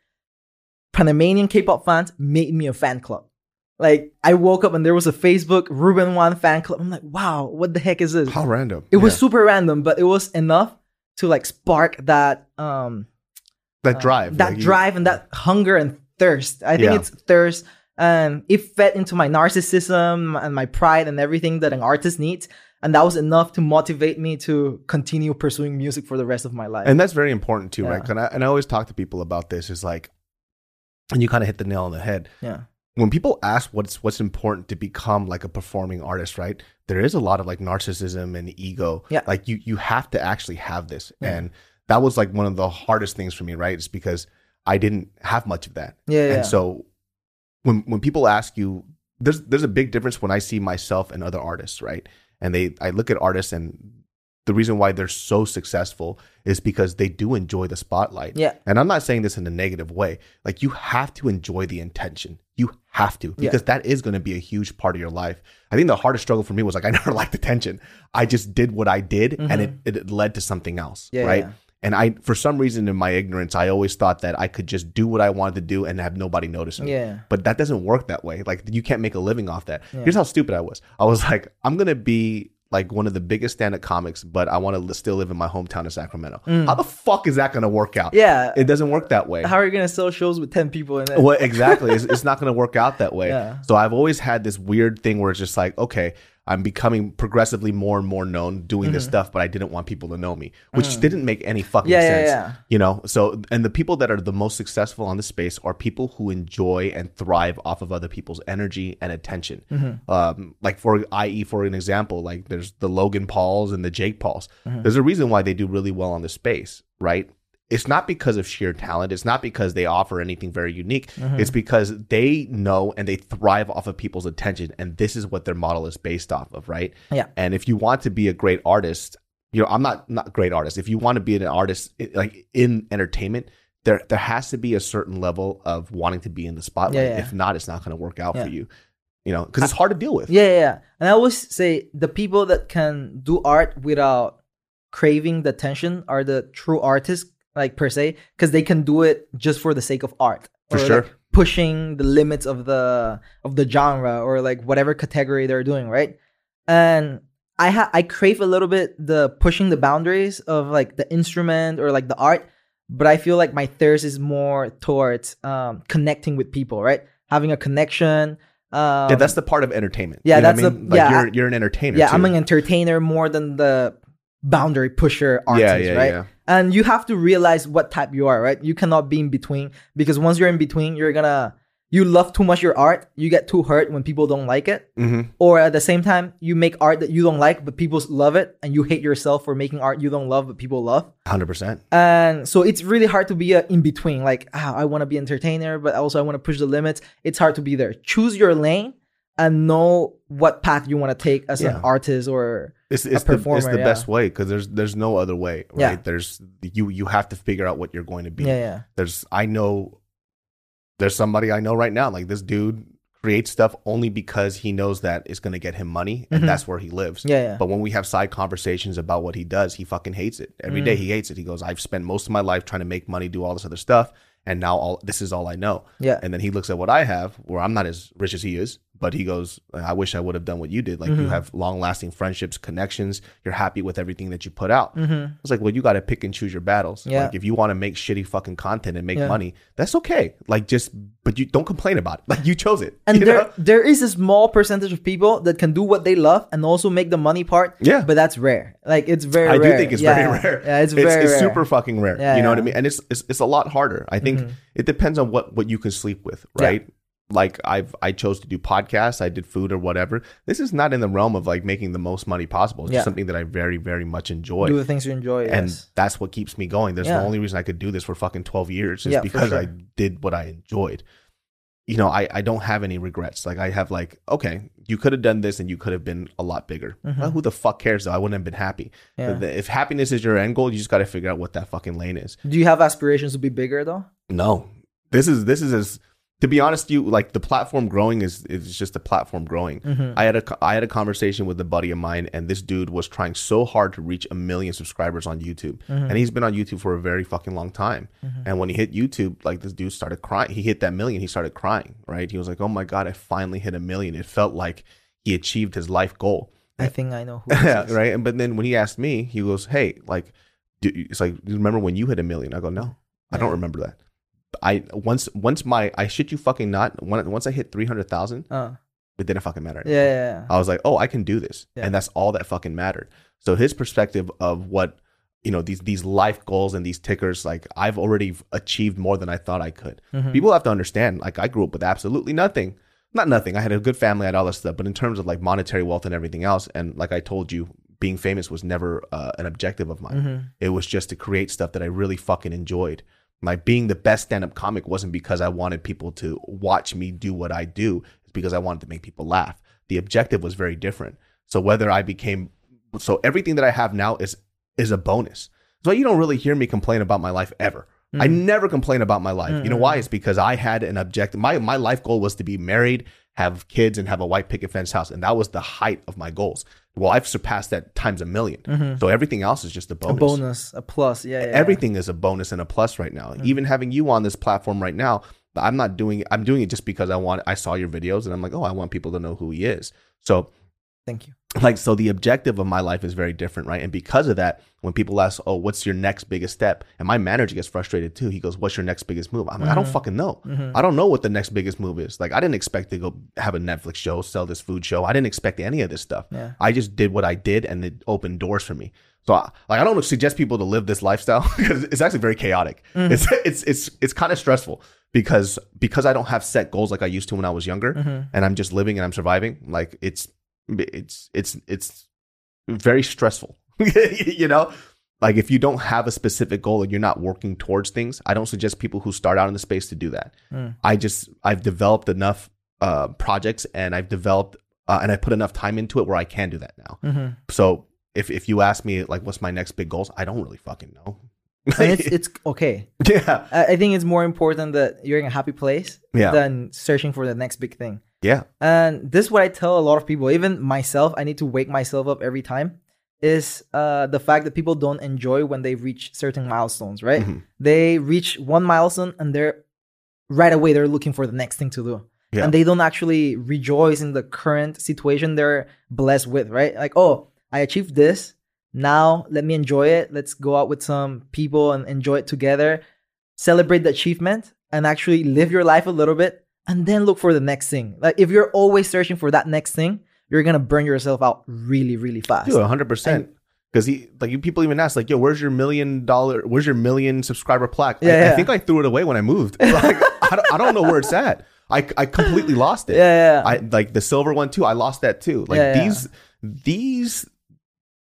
Panamanian K-pop fans made me a fan club. Like I woke up and there was a Facebook Ruben Wan fan club. I'm like, wow, what the heck is this? How random. it was Yeah. super random, but it was enough to like spark that um that uh, drive. that like you- drive and that hunger and thirst. I think Yeah. it's thirst. And it fed into my narcissism and my pride and everything that an artist needs. And that was enough to motivate me to continue pursuing music for the rest of my life. And that's very important too, right? And I, and I always talk to people about this is like, and you kind of hit the nail on the head. yeah. When people ask what's what's important to become like a performing artist, right? There is a lot of like narcissism and ego. Yeah. Like you you have to actually have this. Yeah. And that was like one of the hardest things for me, right? It's because I didn't have much of that. Yeah. yeah. And so when when people ask you, there's there's a big difference when I see myself and other artists, right? And they I look at artists and the reason why they're so successful is because they do enjoy the spotlight. Yeah. And I'm not saying this in a negative way. Like you have to enjoy the intention. You have to Yeah. because that is going to be a huge part of your life. I think the hardest struggle for me was like I never liked attention. I just did what I did and it, it led to something else, Mm-hmm. Yeah, right? yeah. And I, for some reason, in my ignorance, I always thought that I could just do what I wanted to do and have nobody notice me. Yeah. But that doesn't work that way. Like you can't make a living off that. Yeah. Here's how stupid I was. I was like, I'm gonna be like one of the biggest stand-up comics, but I want to still live in my hometown of Sacramento. How the fuck is that gonna work out? Mm. Yeah. It doesn't work that way. How are you gonna sell shows with ten people in it? Well, exactly. It's, it's not going to work out that way. Yeah. So I've always had this weird thing where it's just like, okay, I'm becoming progressively more and more known doing this stuff, but I didn't want people to know me, which didn't make any fucking Mm-hmm. Yeah, yeah, sense. yeah. You know, so and the people that are the most successful on the space are people who enjoy and thrive off of other people's energy and attention. Mm-hmm. Um, like for i.e. for an example, like there's the Logan Pauls and the Jake Pauls. Mm-hmm. There's a reason why they do really well on the space, right? It's not because of sheer talent. It's not because they offer anything very unique. Mm-hmm. It's because they know and they thrive off of people's attention, and this is what their model is based off of, right? Yeah. And if you want to be a great artist, you know, I'm not not great artist. If you want to be an artist like in entertainment, there there has to be a certain level of wanting to be in the spotlight. Yeah, yeah. If not, it's not going to work out Yeah. for you. You know, because it's hard to deal with. Yeah, yeah, yeah. And I always say the people that can do art without craving the attention are the true artists, like per se, because they can do it just for the sake of art. For Or, like, sure. pushing the limits of the of the genre or like whatever category they're doing, right? And I ha- I crave a little bit the pushing the boundaries of like the instrument or like the art, but I feel like my thirst is more towards um connecting with people, right? Having a connection. Um, yeah, that's the part of entertainment. yeah, You know that's I the- mean? like yeah, you're you're an entertainer. yeah, too. I'm an entertainer more than the boundary pusher artist, Yeah, yeah, right? yeah. And you have to realize what type you are, right? You cannot be in between because once you're in between, you're gonna you love too much your art, you get too hurt when people don't like it, hmm or at the same time, you make art that you don't like but people love it, and you hate yourself for making art you don't love but people love. Hundred percent. And so it's really hard to be a in between. Like, ah, I want to be entertainer, but also I want to push the limits. It's hard to be there. Choose your lane and know what path you want to take as Yeah. an artist or It's it's the, it's the yeah. best way because there's there's no other way, right? Yeah. There's you you have to figure out what you're going to be. yeah, yeah. There's I know there's somebody I know right now like this dude creates stuff only because he knows that it's going to get him money and Mhm. that's where he lives. Yeah, yeah. But when we have side conversations about what he does, he fucking hates it. Every Mm. day he hates it. He goes, "I've spent most of my life trying to make money, do all this other stuff, and now all this is all I know." Yeah. And then he looks at what I have, where I'm not as rich as he is, but he goes, I wish I would have done what you did. Like you Mhm. have long lasting friendships, connections, you're happy with everything that you put out. Mm-hmm. It's like, well, you got to pick and choose your battles. Yeah. Like if you want to make shitty fucking content and make Yeah. money, that's okay. Like just, but you don't complain about it. Like you chose it. And there know? there is a small percentage of people that can do what they love and also make the money part. Yeah. But that's rare. Like it's very I rare. do think it's Yeah, very rare. Yeah, it's it's, very it's rare. super fucking rare. You know what I. Mm-hmm. mean? And it's, it's it's a lot harder. I think it depends on what what you can sleep with, right? Like I've I chose to do podcasts, I did food or whatever. This is not in the realm of like making the most money possible. It's Yeah. just something that I very very much enjoy. do the things you enjoy. and yes. that's what keeps me going. There's Yeah. the only reason I could do this for fucking 12 years is Yeah, because I did what I enjoyed. You know, I, I don't have any regrets. Like I have like, okay, you could have done this and you could have been a lot bigger. Well, who the fuck cares though? I wouldn't have been happy. Mm-hmm. Yeah. The- the- If happiness is your end goal, you just got to figure out what that fucking lane is. Do you have aspirations to be bigger though? No, this is this is as to be honest, you like the platform growing is is just a platform growing. Mm-hmm. I had a I had a conversation with a buddy of mine, and this dude was trying so hard to reach a million subscribers on YouTube, Mm-hmm. and he's been on YouTube for a very fucking long time. And when he hit YouTube, like this dude started crying. He hit that million, he started crying. Right? He was like, "Oh my god, I finally hit a million. It felt like he achieved his life goal." I think I know who yeah, right. And but then when he asked me, he goes, "Hey, like, do, it's like, remember when you hit a million? I go, "No, I don't remember that." I once once my I shit you fucking not. When, once I hit three hundred thousand, Uh, it didn't fucking matter. yeah, yeah, yeah. I was like, "Oh, I can do this," Yeah. and that's all that fucking mattered. So his perspective of what you know these these life goals and these tickers, like I've already achieved more than I thought I could. Mhm. People have to understand. Like I grew up with absolutely nothing. Not nothing. I had a good family. I had all this stuff. But in terms of like monetary wealth and everything else, and like I told you, being famous was never uh, an objective of mine. Mhm. It was just to create stuff that I really fucking enjoyed. Like being the best stand up comic wasn't because I wanted people to watch me do what I do. It's because I wanted to make people laugh. The objective was very different. So whether I became so everything that I have now is is a bonus. So you don't really hear me complain about my life ever. I mm. never complain about my life. You know why? Mm-hmm. It's because I had an objective. My my life goal was to be married, have kids, and have a white picket fence house. And that was the height of my goals. Well, I've surpassed that times a 1000000 So everything else is just a bonus. Mm-hmm. A bonus, a plus. Yeah, yeah. Everything is a bonus and a plus right now. Even having you on this platform right now, I'm not doing I'm doing it just because I want I saw your videos and I'm like, oh, I want people to know who he is. So Thank you. Like so the objective of my life is very different right? And because of that when people ask oh what's your next biggest step? And my manager gets frustrated too. He goes what's your next biggest move? I'm like i don't mm-hmm. fucking know. Mm-hmm. I don't know what the next biggest move is. Like i didn't expect to go have a netflix show sell this food show. I didn't expect any of this stuff. Yeah. i just did what i did and it opened doors for me. So I- like i don't suggest people to live this lifestyle because it's actually very chaotic. Mm. It's it's it's it's kind of stressful because because i don't have set goals like i used to when i was younger mm-hmm. and i'm just living and i'm surviving. Like it's it's it's it's very stressful you know like if you don't have a specific goal and you're not working towards things i don't suggest people who start out in the space to do that i just i've developed enough uh projects and i've developed uh, and i put enough time into it where i can do that now Mm-hmm. so if if you ask me like what's my next big goals i don't really fucking know And it's it's okay. yeah I I think it's more important that you're in a happy place Yeah. than searching for the next big thing. Yeah And this is what I tell a lot of people, even myself, I need to wake myself up every time. Is uh, the fact that people don't enjoy when they reach certain milestones, right? Mhm. They reach one milestone and they're right away they're looking for the next thing to do. Yeah. And they don't actually rejoice in the current situation they're blessed with, right? Like, oh, I achieved this. Now let me enjoy it. Let's go out with some people and enjoy it together. Celebrate the achievement and actually live your life a little bit and then look for the next thing. Like if you're always searching for that next thing, you're gonna burn yourself out really, really fast. Dude, hundred percent. Because he like you people even ask like, yo, where's your million dollar? Where's your million subscriber plaque? I- Yeah, I, think I threw it away when I moved. Like, I, don't, I don't know where it's at. I, I completely lost it. Yeah, yeah. I like the silver one too. I lost that too. Like Yeah, yeah. these these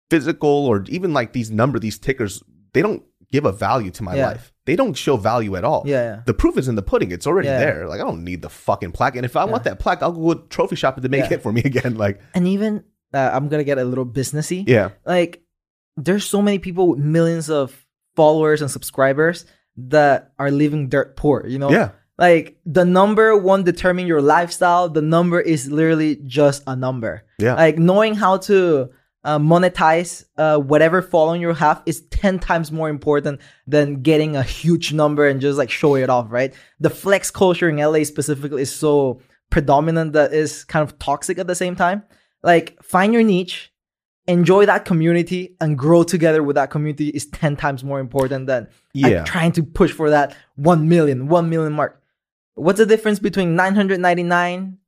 physical or even like these number these tickers, they don't give a value to my Yeah. life. They don't show value at all. Yeah, yeah. The proof is in the pudding. It's already Yeah. there. Like I don't need the fucking plaque. And if I want that plaque, I'll go to trophy shopping to make it for me again. Like and even uh, I'm gonna get a little businessy. yeah. Like there's so many people with millions of followers and subscribers that are living dirt poor. You know, Yeah. Like the number won't determine your lifestyle. The number is literally just a number. Yeah. Like knowing how to uh, monetize uh, whatever following you have is 10 times more important than getting a huge number and just like showing it off, right? The flex culture in LA specifically is so predominant that is kind of toxic at the same time. Like find your niche, enjoy that community and grow together with that community is 10 times more important than like, Yeah. trying to push for that 1 million, 1 million mark. What's the difference between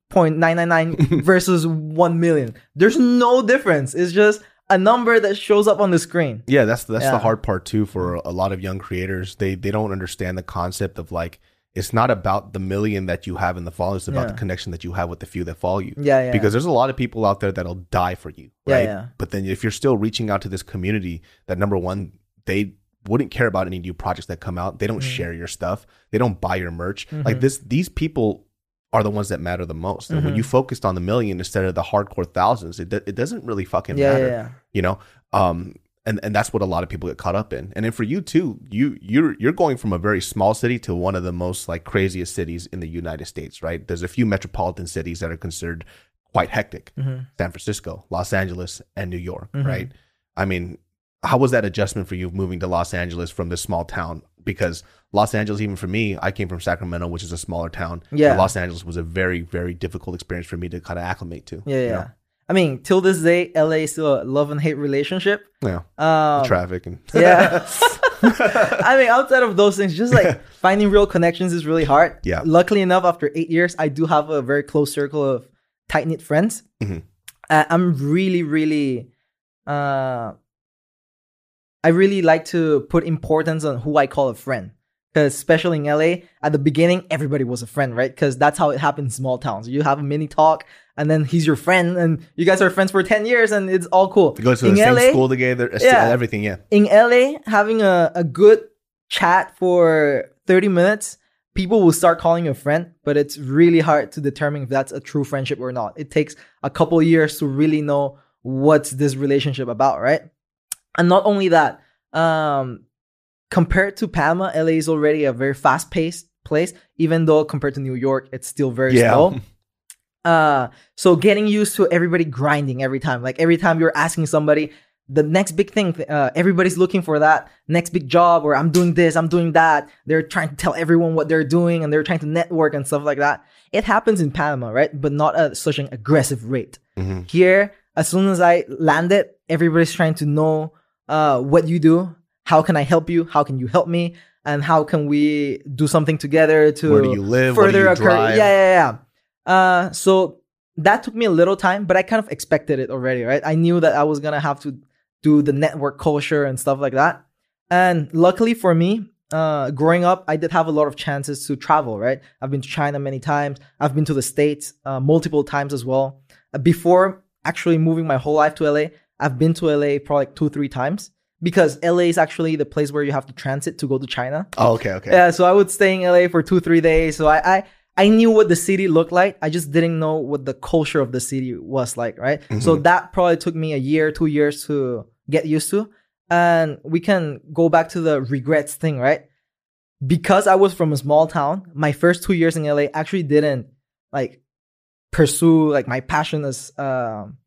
999.999 versus 1 million? There's no difference. It's just a number that shows up on the screen. Yeah, that's that's the hard part too for a lot of young creators. They they don't understand the concept of like it's not about the million that you have in the followers, it's about Yeah. the connection that you have with the few that follow you. Yeah, yeah. Because there's a lot of people out there that'll die for you, right? yeah. But then if you're still reaching out to this community, that number one, they wouldn't care about any new projects that come out. They don't Mm-hmm. share your stuff. They don't buy your merch. Like this, these people are the ones that matter the most. And when Mm-hmm. you focused on the million instead of the hardcore thousands, it, it doesn't really fucking Yeah, matter yeah, yeah. you know um and and that's what a lot of people get caught up in and then for you too you you're you're going from a very small city to one of the most like craziest cities in the united states right there's a few metropolitan cities that are considered quite hectic Mm-hmm. san francisco los angeles and new york right i mean how was that adjustment for you moving to los angeles from this small town because los angeles even for me i came from sacramento which is a smaller town Yeah. los angeles was a very very difficult experience for me to kind of acclimate to Yeah, yeah. know? I mean, till this day, LA is still a love and hate relationship. yeah Um, traffic and yeah. I mean, outside of those things, just like finding real connections is really hard. Yeah. Luckily enough, after eight years, I do have a very close circle of tight knit friends. Mhm. Uh, I'm really, really, uh, I really like to put importance on who I call a friend. Because especially in LA, at the beginning, everybody was a friend, right? Because that's how it happens in small towns. You have a mini talk, and then he's your friend, and you guys are friends for ten years, and it's all cool. Go to in the same LA, school together, uh, Yeah. everything. Yeah, in LA, having a, a good chat for 30 minutes, people will start calling you a friend, but it's really hard to determine if that's a true friendship or not. It takes a couple years to really know what's this relationship about, right? And not only that, um, compared to Panama, LA is already a very fast paced place, even though compared to New York, it's still very Yeah. slow. Uh, so getting used to everybody grinding every time. Like every time you're asking somebody the next big thing, uh, everybody's looking for that next big job, or I'm doing this, I'm doing that. They're trying to tell everyone what they're doing, and they're trying to network and stuff like that. It happens in Panama, right? But not at such an aggressive rate. Mhm. Here, as soon as I landed, everybody's trying to know uh, what you do. How can I help you? How can you help me? And how can we do something together to Where do you live? Where do further you occur? Yeah, yeah, yeah. Uh, so that took me a little time, but I kind of expected it already, right? I knew that I was gonna have to do the network culture and stuff like that. And luckily for me, uh, growing up, I did have a lot of chances to travel, right? I've been to China many times. I've been to the States uh, multiple times as well. Before actually moving my whole life to LA, I've been to LA probably like two, three times because LA is actually the place where you have to transit to go to China. Oh, okay, okay. Yeah, so I would stay in LA for two, three days. So I, I, I knew what the city looked like. I just didn't know what the culture of the city was like, right? So that probably took me a year, two years to get used to. And we can go back to the regrets thing, right? Because I was from a small town, my first two years in LA actually didn't like pursue like my passion as um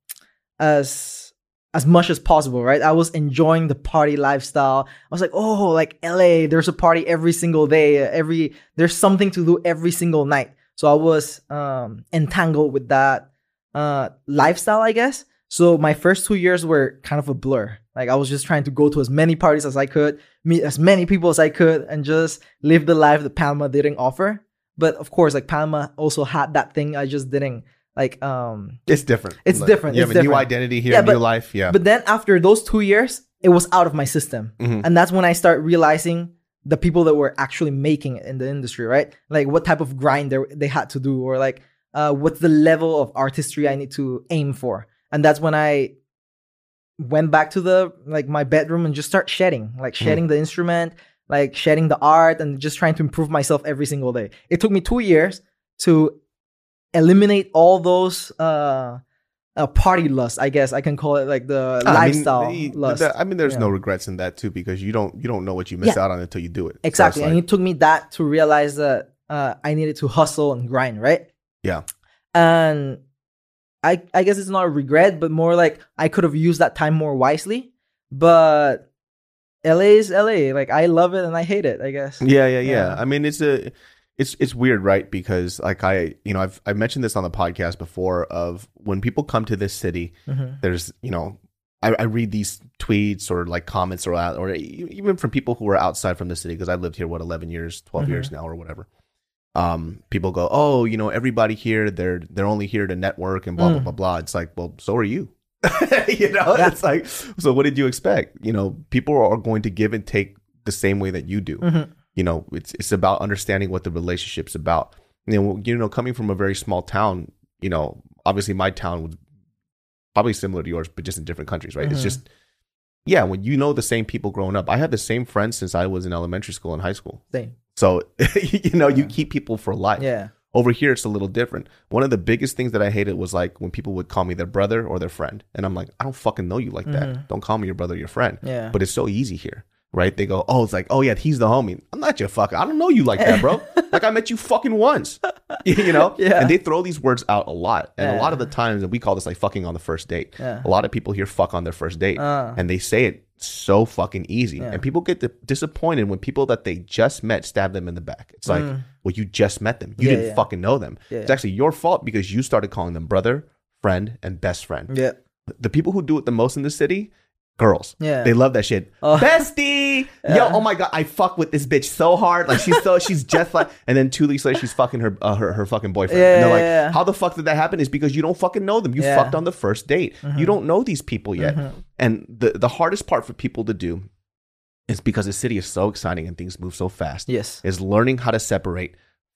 as as much as possible, right? I was enjoying the party lifestyle. I was like, oh, like LA, there's a party every single day, every there's something to do every single night. So I was um entangled with that uh lifestyle, I guess. So my first two years were kind of a blur. Like I was just trying to go to as many parties as I could, meet as many people as I could, and just live the life that Panama didn't offer. But of course, like Panama also had that thing I just didn't like um It's different. It's Like, different, You it's have a new identity here, Yeah, a new but- life. Yeah. But then after those two years, it was out of my system. Mhm. And that's when I start realizing the people that were actually making it in the industry, right? Like what type of grind they, they had to do, or like uh, what's the level of artistry I need to aim for. And that's when I went back to the like my bedroom and just start shedding, like shedding the instrument, like shedding the art, and just trying to improve myself every single day. It took me two years to eliminate all those uh, uh party lust, I guess I can call it like the I mean, lifestyle the- lust. the- I mean, there's Yeah. no regrets in that too because you don't you don't know what you miss Yeah. out on until you do it. So it's Exactly. and it took me that to realize that uh, I needed to hustle and grind, right? Yeah. And I I guess it's not a regret, but more like I could have used that time more wisely. But LA is LA. Like I love it and I hate it, I guess. Yeah, yeah, yeah. Yeah. I mean, it's a, it's it's weird, right? Because like I, you know, I've I mentioned this on the podcast before. Of when people come to this city, Mhm. there's, you know, I, I read these tweets or like comments or or even from people who are outside from the city because I lived here what eleven years, 12 years now, or whatever. Um, people go, oh, you know, everybody here, they're they're only here to network and blah blah Mm. blah blah. It's like, well, so are you. you know, Yeah. it's like, so what did you expect? You know, people are going to give and take the same way that you do Mhm. You know it's it's about understanding what the relationship's about you know you know coming from a very small town you know obviously my town was probably similar to yours but just in different countries right it's Mhm. just yeah when you know the same people growing up i had the same friends since i was in elementary school and high school Same. so you know you keep people for life Yeah. over here it's a little different one of the biggest things that i hated was like when people would call me their brother or their friend and i'm like i don't fucking know you like that Mhm. don't call me your brother or your friend Yeah. but it's so easy here, right? They go, oh, it's like, oh yeah, he's the homie. I'm not your fucker. I don't know you like that, bro. like I met you fucking once, you know. Yeah. And they throw these words out a lot, and a lot of the times, and we call this like fucking on the first date. Yeah. A lot of people here fuck on their first date, Uh. and they say it so fucking easy, Yeah. and people get di- disappointed when people that they just met stab them in the back. It's like, Mm. well, you just met them. You Yeah, didn't yeah. fucking know them. Yeah. It's actually your fault because you started calling them brother, friend, and best friend. Yeah. The people who do it the most in the city, girls. Yeah. They love that shit. Oh. Bestie! Yo, oh my god, I fuck with this bitch so hard. Like she's so she's just like and then two weeks later she's fucking her uh, her, her fucking boyfriend. Yeah, and they're like, yeah, yeah. how the fuck did that happen? Is because you don't fucking know them. You Yeah. Mm-hmm. fucked on the first date. You don't know these people yet. And the the hardest part for people to do is because the city is so exciting and things move so fast. Yes. Is learning how to separate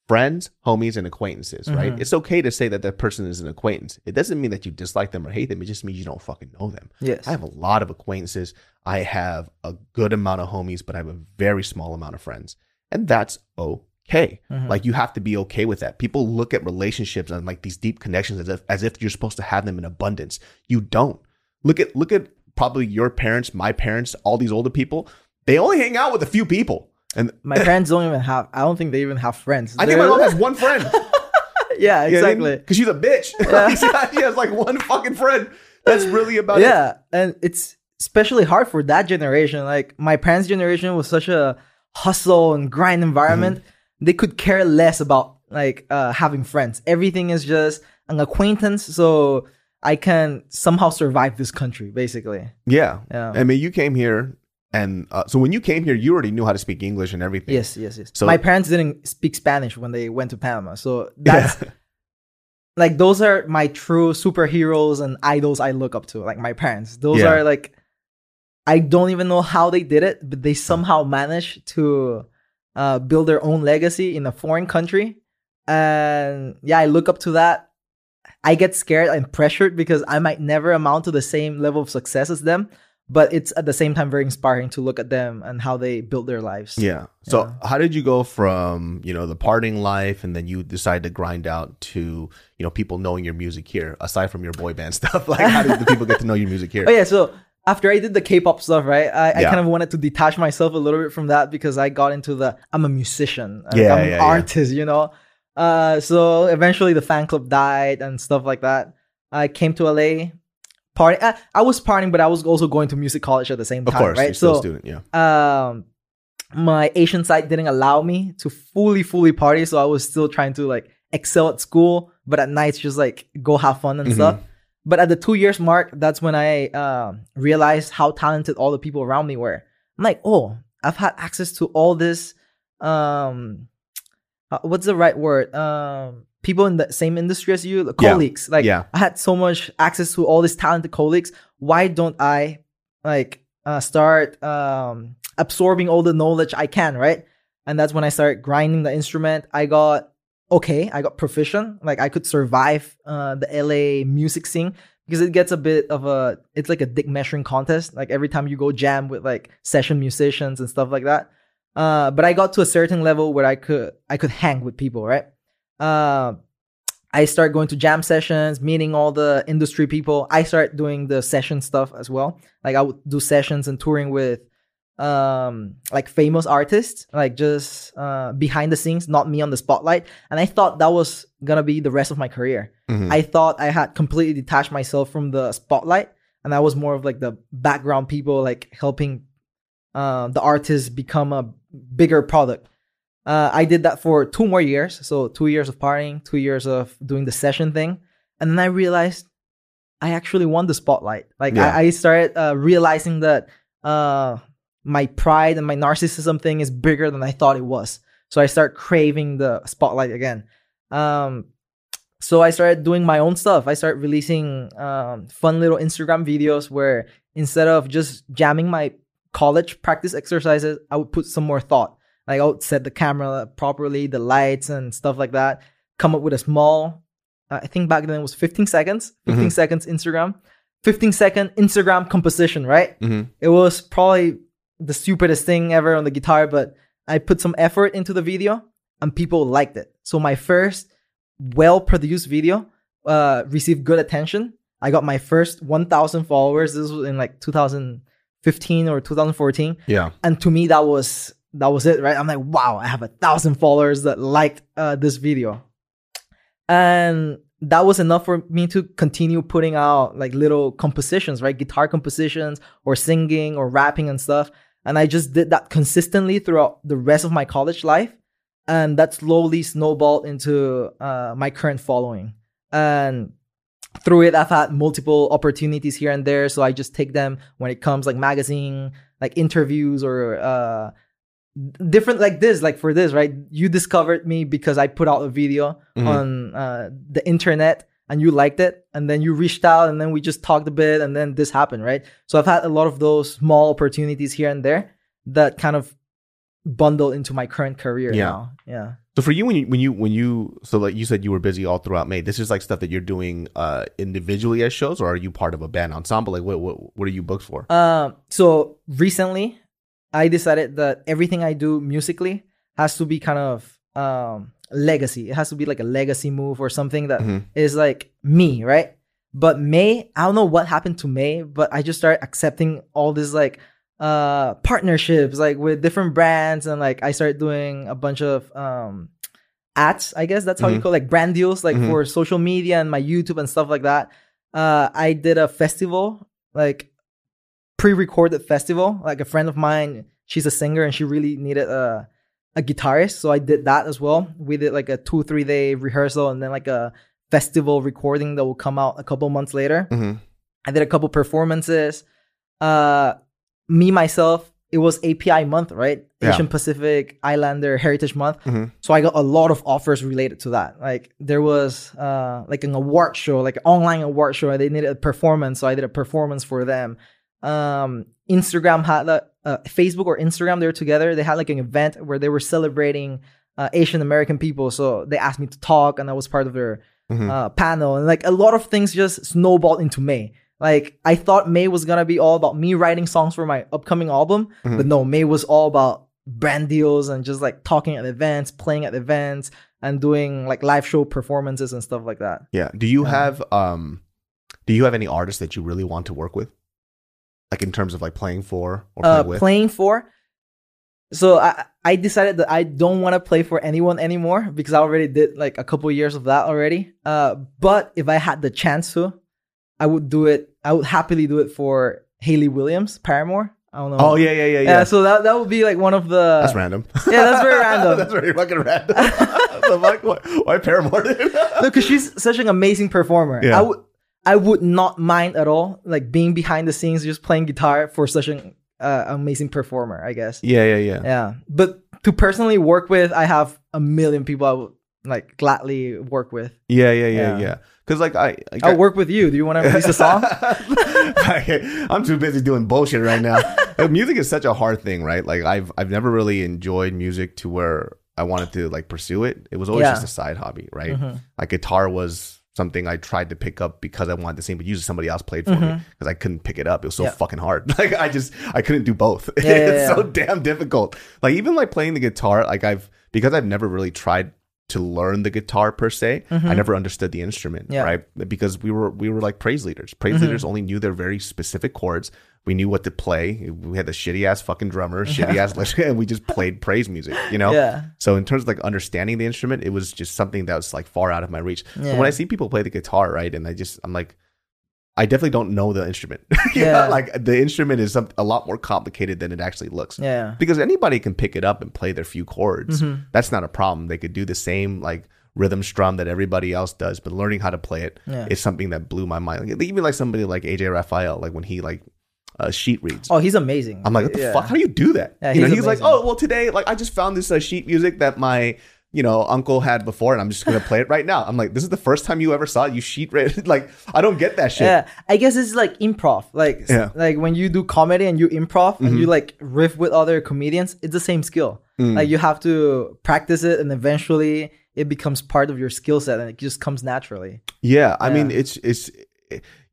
friends, homies, and acquaintances, right? Mhm. It's okay to say that that person is an acquaintance. It doesn't mean that you dislike them or hate them. It just means you don't fucking know them. Yes. I have a lot of acquaintances. I have a good amount of homies, but I have a very small amount of friends. And that's okay. Mhm. Like you have to be okay with that. People look at relationships and like these deep connections as if as if you're supposed to have them in abundance. You don't. Look at look at probably your parents, my parents, all these older people. They only hang out with a few people. And My parents don't even have. I don't think they even have friends. I think my mom has one friend. yeah, exactly. Because she's a bitch. she has like one fucking friend. That's really about yeah, it. Yeah, and it's especially hard for that generation. Like my parents' generation was such a hustle and grind environment. Mm-hmm. They could care less about like uh, having friends. Everything is just an acquaintance. So I can somehow survive this country, basically. Yeah. Yeah. I mean, you came here, and uh, so when you came here, you already knew how to speak English and everything. Yes, yes, yes. So- my parents didn't speak Spanish when they went to Panama, so that's like those are my true superheroes and idols I look up to. Like my parents, those Yeah. are like I don't even know how they did it, but they somehow managed to uh, build their own legacy in a foreign country. And yeah, I look up to that. I get scared and pressured because I might never amount to the same level of success as them. But it's at the same time very inspiring to look at them and how they built their lives. Yeah. So Yeah. how did you go from you know the partying life, and then you decide to grind out to you know people knowing your music here, aside from your boy band stuff? Like how did the people get to know your music here? Oh yeah, so after I did the K-pop stuff, right, I, I kind of wanted to detach myself a little bit from that because I got into the I'm a musician, like, Yeah, I'm an yeah, yeah. artist, you know. Uh, so eventually the fan club died and stuff like that. I came to LA, party. I, I was partying, but I was also going to music college at the same Of time, course, right? you're still so a student. Yeah. um my asian side didn't allow me to fully fully party so i was still trying to like excel at school but at nights just like go have fun and Mhm. stuff but at the two years mark that's when i um realized how talented all the people around me were i'm like oh i've had access to all this um uh, what's the right word um people in the same industry as you the Yeah. colleagues. Like Yeah. i had so much access to all these talented colleagues. Why don't i like uh, start um absorbing all the knowledge i can right? And that's when i started grinding the instrument. I got okay i got proficient. Like i could survive uh the la music scene because it gets a bit of a it's like a dick measuring contest. Like every time you go jam with like session musicians and stuff like that. Uh but i got to a certain level where i could i could hang with people right uh I start going to jam sessions, meeting all the industry people. I start doing the session stuff as well. Like I would do sessions and touring with um like famous artists, like just uh behind the scenes, not me on the spotlight. And I thought that was gonna be the rest of my career. Mhm. I thought I had completely detached myself from the spotlight and I was more of like the background people like helping uh, the artists become a bigger product. Uh, I did that for two more years. So two years of partying, two years of doing the session thing. And then I realized I actually won the spotlight. Like Yeah. I, I started uh, realizing that uh, my pride and my narcissism thing is bigger than I thought it was. So I start craving the spotlight again. Um, so I started doing my own stuff. I started releasing um, fun little Instagram videos where instead of just jamming my college practice exercises, I would put some more thought. Like would set the camera properly, the lights and stuff like that. Come up with a small, uh, I think back then it was 15 seconds, 15 Mhm. seconds Instagram, 15 second Instagram composition, right? Mhm. It was probably the stupidest thing ever on the guitar, but I put some effort into the video and people liked it. So my first well produced video uh, received good attention. I got my first 1,000 followers. This was in like 2015 or 2014 Yeah. and to me that was that was it right? I'm like wow i have a thousand followers that liked uh, this video. And that was enough for me to continue putting out like little compositions right? Guitar compositions or singing or rapping and stuff. And i just did that consistently throughout the rest of my college life. And that slowly snowballed into uh, my current following. And through it i've had multiple opportunities here and there. So i just take them when it comes like magazine like interviews or uh different like this like for this right you discovered me because i put out a video Mhm. on uh the internet and you liked it and then you reached out and then we just talked a bit and then this happened right so i've had a lot of those small opportunities here and there that kind of bundle into my current career Yeah. now yeah So for you, when you when you when you so like you said you were busy all throughout May. This is like stuff that you're doing uh individually as shows, or are you part of a band ensemble? Like what what what are you booked for? Um, so recently, I decided that everything I do musically has to be kind of um legacy. It has to be like a legacy move or something that is Mhm. like me, right? But May, I don't know what happened to May, but I just started accepting all this like uh partnerships like with different brands and like I started doing a bunch of um ads. I guess that's how you Mhm. call it, like brand deals, like Mhm. for social media and my YouTube and stuff like that. Uh, I did a festival, like pre-recorded festival. Like a friend of mine, she's a singer and she really needed a a guitarist, so I did that as well. We did like a two three day rehearsal and then like a festival recording that will come out a couple months later. hmm I did a couple performances. Uh, me myself, it was API month, right? Yeah. Asian Pacific Islander Heritage Month. Mhm. So I got a lot of offers related to that. Like there was uh like an award show, like an online award show. They needed a performance, so I did a performance for them. Um, Instagram had uh, Facebook or Instagram. They were together. They had like an event where they were celebrating uh, Asian American people. So they asked me to talk, and I was part of their Mhm. uh, panel, and like a lot of things just snowballed into May. Like I thought May was gonna be all about me writing songs for my upcoming album, Mhm. but no, May was all about brand deals and just like talking at events, playing at events, and doing like live show performances and stuff like that. Yeah. Do you Yeah. have um do you have any artists that you really want to work with? Like in terms of like playing for or playing Uh, with? playing for. So I I decided that I don't want to play for anyone anymore because I already did like a couple years of that already. Uh, but if I had the chance to, I would do it. I would happily do it for Hayley Williams, Paramore. I don't know. oh yeah, yeah, yeah, yeah. Yeah, so that that would be like one of the. that's random. yeah, that's very random. that's very fucking random. the fuck? Why, why Paramore? no, because she's such an amazing performer. Yeah. I would I would not mind at all, like being behind the scenes, just playing guitar for such an uh, amazing performer. I guess. yeah, yeah, yeah. Yeah, but to personally work with, I have a million people I would like gladly work with. Yeah, yeah, yeah, Yeah. yeah. Because like I, like, I'll work with you. Do you want to release a song? I, I'm too busy doing bullshit right now. Music is such a hard thing, right? Like I've I've never really enjoyed music to where I wanted to like pursue it. It was always Yeah. just a side hobby, right? Mhm. Like guitar was something I tried to pick up because I wanted to sing, but usually somebody else played for me Mhm. because I couldn't pick it up. It was so Yeah. fucking hard. Like I just I couldn't do both. Yeah, it's so damn difficult. Like even like playing the guitar, like I've because I've never really tried to learn the guitar per se. I Mhm. never understood the instrument, Yeah. right? Because we were we were like praise leaders. Praise Mhm. leaders only knew their very specific chords. We knew what to play. We had the shitty ass fucking drummer, shitty ass, and we just played praise music. You know. Yeah. So in terms of like understanding the instrument, it was just something that was like far out of my reach. But when I see people play the guitar, right, and I just I'm like, I definitely don't know the instrument. Know, Yeah. like the instrument is some, a lot more complicated than it actually looks. Yeah. Because anybody can pick it up and play their few chords. Mhm. That's not a problem. They could do the same like rhythm strum that everybody else does, but learning how to play it is Yeah. something that blew my mind. Like, even like somebody like AJ Rafael, like when he like uh, sheet reads. Oh, he's amazing. I'm like, what the Yeah. fuck? How do you do that? Yeah, you know, he's he's like, oh, well, today, like, I just found this uh, sheet music that my, you know, uncle had before, and I'm just gonna play it right now. I'm like, this is the first time you ever saw it. You sheet read, like, I don't get that shit. Yeah, I guess it's like improv. Like, Yeah. like when you do comedy and you improv and Mhm. you like riff with other comedians, it's the same skill. Mm. Like you have to practice it, and eventually it becomes part of your skill set, and it just comes naturally. Yeah, I mean, Yeah. it's it's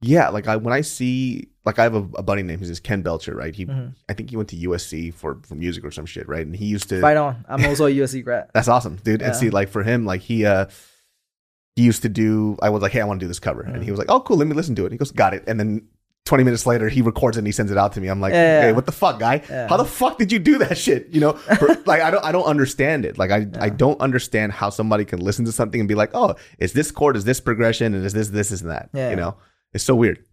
yeah. Like I when I see like I have a, a buddy named his is Ken Belcher, right? He Mhm. I think he went to USC for for music or some shit, right? And he used to. Right on. I'm also a USC grad. That's awesome, dude. And see, like for him, like he uh he used to do. I was like, hey, I want to do this cover, and Mm. he was like, oh, cool, let me listen to it. He goes, got it, and then. 20 minutes later, he records it and he sends it out to me. I'm like, Yeah, hey, yeah. what the fuck, guy? Yeah. How the fuck did you do that shit? You know, For- like I don't, I don't understand it. Like I, I don't understand how somebody can listen to something and be like, oh, is this chord, is this progression, and is this, this, and that. Yeah. You know, it's so weird.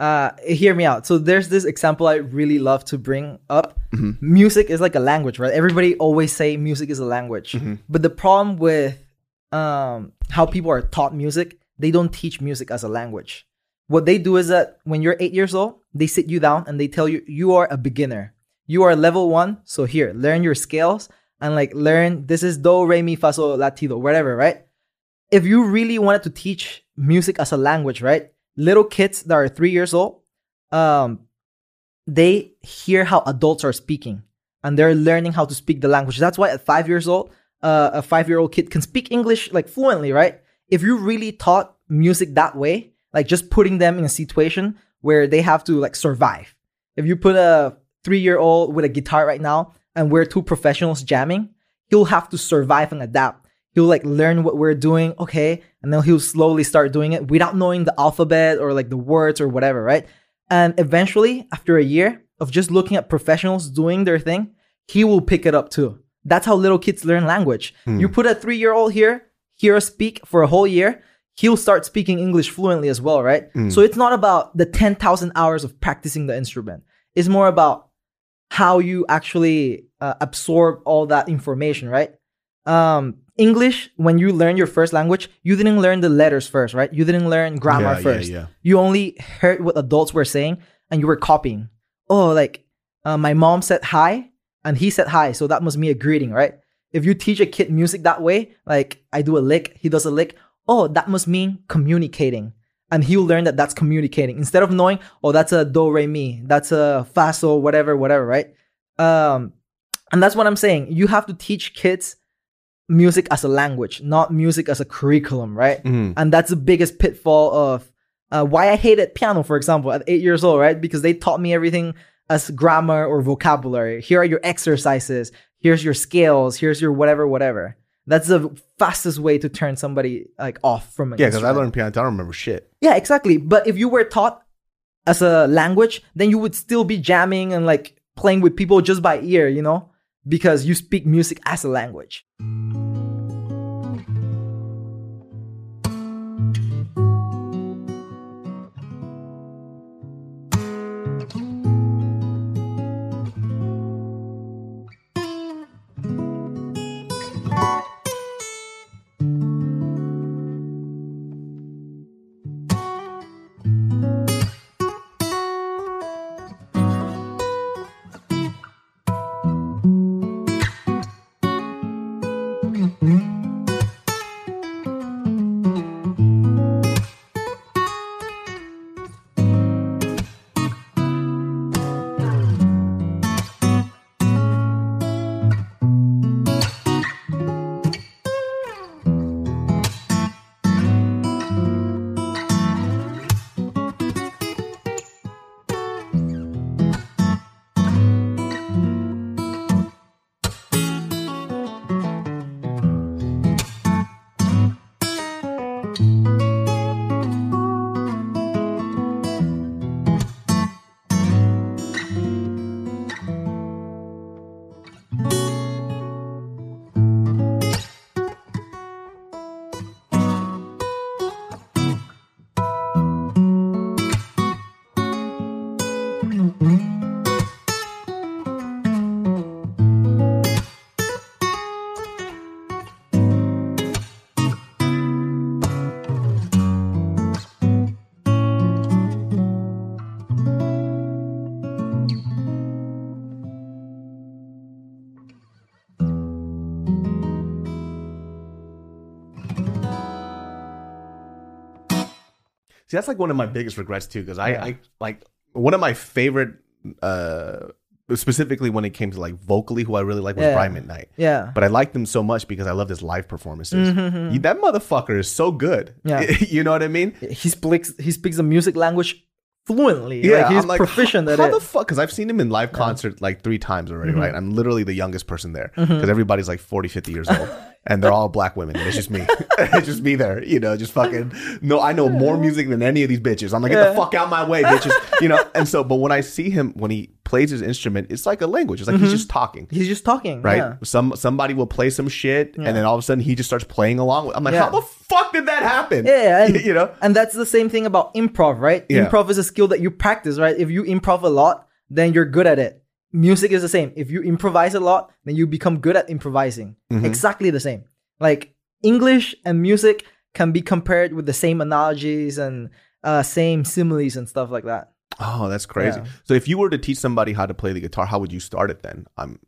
Uh, hear me out. So there's this example I really love to bring up. Mhm. Music is like a language, right? Everybody always say music is a language, Mhm. but the problem with um how people are taught music, they don't teach music as a language. What they do is that when you're eight years old, they sit you down and they tell you you are a beginner. You are level one, so here learn your scales and like learn this is do re mi fa sol la ti do whatever, right? If you really wanted to teach music as a language, right? Little kids that are three years old, um, they hear how adults are speaking and they're learning how to speak the language. That's why at five years old, uh, a five year old kid can speak English like fluently, right? If you really taught music that way, like just putting them in a situation where they have to like survive. If you put a three year old with a guitar right now and we're two professionals jamming, he'll have to survive and adapt. He'll like learn what we're doing, okay, and then he'll slowly start doing it without knowing the alphabet or like the words or whatever, right? And eventually, after a year of just looking at professionals doing their thing, he will pick it up too. That's how little kids learn language. Hmm. You put a three year old here, hear us speak for a whole year, he'll start speaking English fluently as well, right? Hmm. So it's not about the 10,000 hours of practicing the instrument. It's more about how you actually uh, absorb all that information, right? Um, English, when you learn your first language, you didn't learn the letters first, right? You didn't learn grammar Yeah, yeah, first. yeah. You only heard what adults were saying and you were copying. Oh, like uh, my mom said hi and he said hi, so that must be a greeting, right? If you teach a kid music that way, like I do a lick, he does a lick, oh, that must mean communicating. And he'll learn that that's communicating instead of knowing, oh, that's a do re mi, that's a fa sol, whatever, whatever, right? Um, and that's what I'm saying. You have to teach kids music as a language, not music as a curriculum, right? Mhm. And that's the biggest pitfall of uh, why I hated piano, for example, at eight years old, right? Because they taught me everything as grammar or vocabulary. Here are your exercises. Here's your scales. Here's your whatever, whatever. That's the fastest way to turn somebody like off from Yeah, because I learned piano. I don't remember shit. Yeah, exactly. But if you were taught as a language, then you would still be jamming and like playing with people just by ear, you know, because you speak music as a language. See, that's like one of my biggest regrets too, because I, I like one of my favorite, uh, specifically when it came to like vocally, who I really like was Yeah. Brian McKnight. Yeah. But I liked him so much because I loved his live performances. Mhm. You- that motherfucker is so good. Yeah. you know what I mean? He speaks he speaks the music language fluently. Yeah, like, he's like, proficient how, at how it. the fuck? Because I've seen him in live concert like three times already, Mm-hmm. right? I'm literally the youngest person there because everybody's like 40, 50 years old. And they're all black women. And it's just me. it's just me there, you know, just fucking. No, I know more music than any of these bitches. I'm like, get the fuck out my way, bitches. You know, and so, but when I see him, when he plays his instrument, it's like a language. It's like he's just talking he's just talking. right? Mm-hmm. Yeah. Some somebody will play some shit, and then all of a sudden he just starts playing along. with I'm like, Yeah. how the fuck did that happen? Yeah, and, you know, and that's the same thing about improv, right? Yeah. Improv is a skill that you practice, right? If you improv a lot, then you're good at it. Music is the same. If you improvise a lot, then you become good at improvising. Mm-hmm. Exactly the same. Like English and music can be compared with the same analogies and uh, same similes and stuff like that. oh, that's crazy. Yeah. So if you were to teach somebody how to play the guitar, how would you start it then? I'm,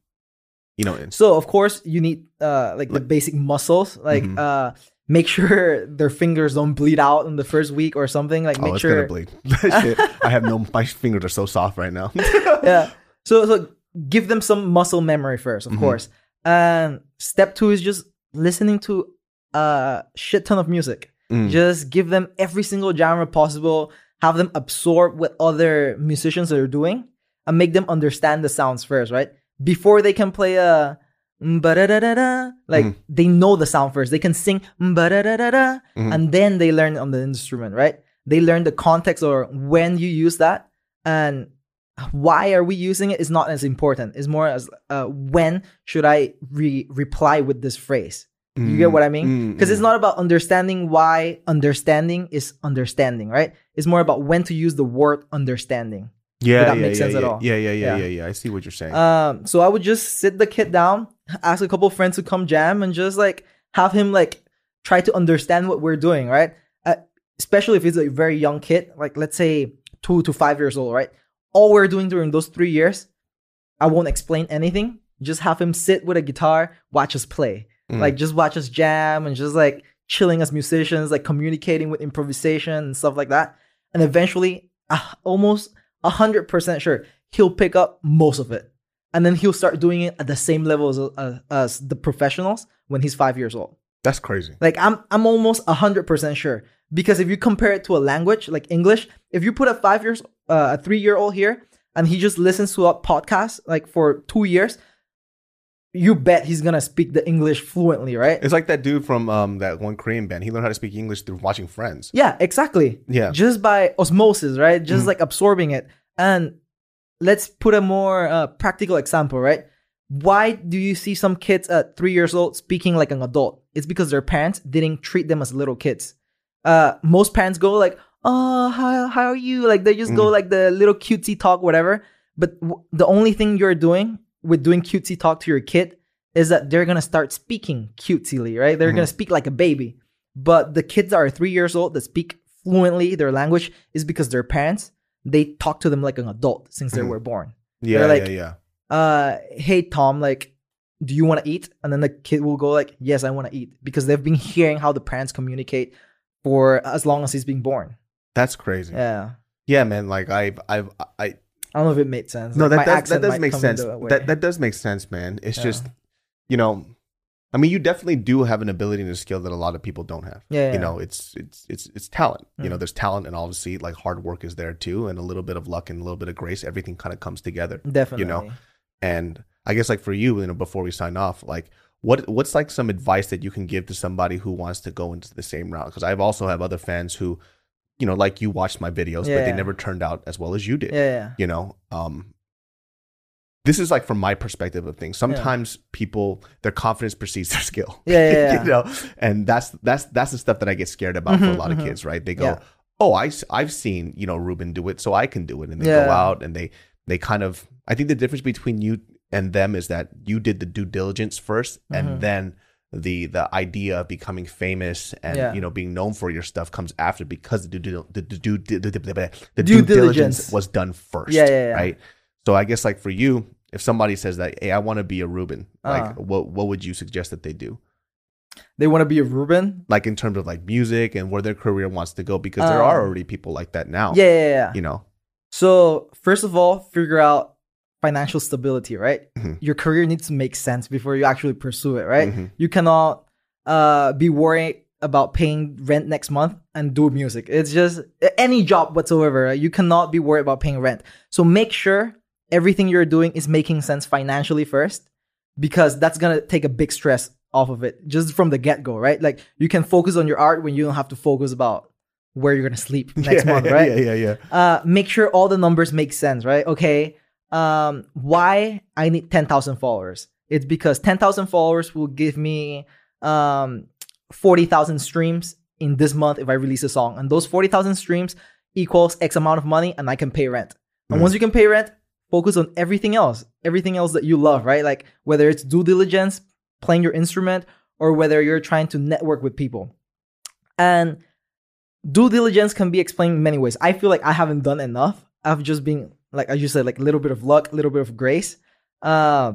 you know, So of course you need uh like the basic muscles, like Mhm. uh make sure their fingers don't bleed out in the first week or something. Like oh, make it's sure gonna bleed. Shit. I have no. My fingers are so soft right now. yeah. So so give them some muscle memory first, of Mhm. course. And step two is just listening to a shit ton of music. Mm. Just give them every single genre possible. Have them absorb what other musicians are doing, and make them understand the sounds first, right? Before they can play a ba-da-da-da-da, like Mhm. they know the sound first. They can sing ba-da-da-da-da, Mhm. and then they learn on the instrument, right? They learn the context or when you use that, and why are we using it is not as important. It's more as uh, when should I re- reply with this phrase? You get what I mean? Mm, Because mm. it's not about understanding why understanding is understanding, right? It's more about when to use the word understanding. yeah, that yeah, makes yeah, sense at all. Yeah, yeah, yeah, Yeah. yeah, yeah. I see what you're saying. Um, so I would just sit the kid down, ask a couple friends to come jam, and just like have him like try to understand what we're doing, right? Uh, especially if he's a very young kid, like let's say two to five years old, right? All we're doing during those three years, I won't explain anything. Just have him sit with a guitar, watch us play, Mm. like just watch us jam, and just like chilling as musicians, like communicating with improvisation and stuff like that. And eventually, uh, almost a hundred percent sure he'll pick up most of it, and then he'll start doing it at the same level as, uh, as the professionals when he's five years old. That's crazy. Like I'm I'm almost a hundred percent sure because if you compare it to a language like English, if you put a five years uh, a three year old here and he just listens to a podcast like for two years, you bet he's gonna speak the English fluently, right? It's like that dude from um that one Korean band. He learned how to speak English through watching Friends. Yeah, exactly. Yeah. Just by osmosis, right? Just Mhm. like absorbing it. And let's put a more uh, practical example, right? Why do you see some kids at three years old speaking like an adult? It's because their parents didn't treat them as little kids. Uh, most parents go like, "Oh, how how are you?" Like they just go Mhm. like the little cutesy talk, whatever. But w- the only thing you're doing with doing cutesy talk to your kid is that they're gonna start speaking cutesily, right? They're Mhm. gonna speak like a baby. But the kids that are three years old that speak fluently their language is because their parents they talk to them like an adult since they Mhm. were born. Yeah, like- yeah, yeah. Uh, hey Tom, like, do you want to eat? And then the kid will go like, yes, I want to eat because they've been hearing how the parents communicate for as long as he's been born. That's crazy. Yeah, Yeah, man. Like I've, I've, I. I don't know if it made sense. No, Like, that does, that does make sense. into it way. That that does make sense, man. It's Yeah. just, you know, I mean, you definitely do have an ability and a skill that a lot of people don't have. yeah, yeah. You know, it's it's it's it's talent. You know, Mm. there's talent, and obviously, like hard work is there too, and a little bit of luck and a little bit of grace. Everything kind of comes together. definitely. You know. And I guess like for you, you know, before we sign off, like what what's like some advice that you can give to somebody who wants to go into the same route? Because I've also have other fans who, you know, like you watched my videos, but they never turned out as well as you did. yeah, yeah. You know, um, this is like from my perspective of things. Sometimes people their confidence precedes their skill. Yeah, yeah, yeah. you know, and that's that's that's the stuff that I get scared about for a Mhm, lot of mhm. kids. Right? They go, Yeah. "Oh, I I've seen you know Ruben do it, so I can do it," and they go out and they they kind of. I think the difference between you and them is that you did the due diligence 1st Mhm. and then the the idea of becoming famous and Yeah. you know being known for your stuff comes after because the due the, the, due, the, the, Due due diligence was done first Yeah, yeah, yeah. right so i guess like for you if somebody says that hey i want to be a ruben like Uh-huh. what what would you suggest that they do They want to be a Ruben. like in terms of like music and where their career wants to go because there Um, are already people like that now Yeah, yeah, yeah. you know So first of all, figure out financial stability, right? Mhm. Your career needs to make sense before you actually pursue it, right? Mhm. You cannot uh, be worried about paying rent next month and do music. It's just any job whatsoever. Right? You cannot be worried about paying rent. So make sure everything you're doing is making sense financially first, because that's gonna take a big stress off of it just from the get go, right? Like you can focus on your art when you don't have to focus about where you're gonna sleep next yeah, month, right? yeah yeah yeah uh make sure all the numbers make sense right okay um why i need 10,000 followers it's because 10,000 followers will give me um 40,000 streams in this month if i release a song and those 40,000 streams equals x amount of money and i can pay rent and Mhm. once you can pay rent focus on everything else everything else that you love right like whether it's due diligence playing your instrument or whether you're trying to network with people and due diligence can be explained in many ways. I feel like I haven't done enough. I've just been like I just said, like a little bit of luck, a little bit of grace. Uh,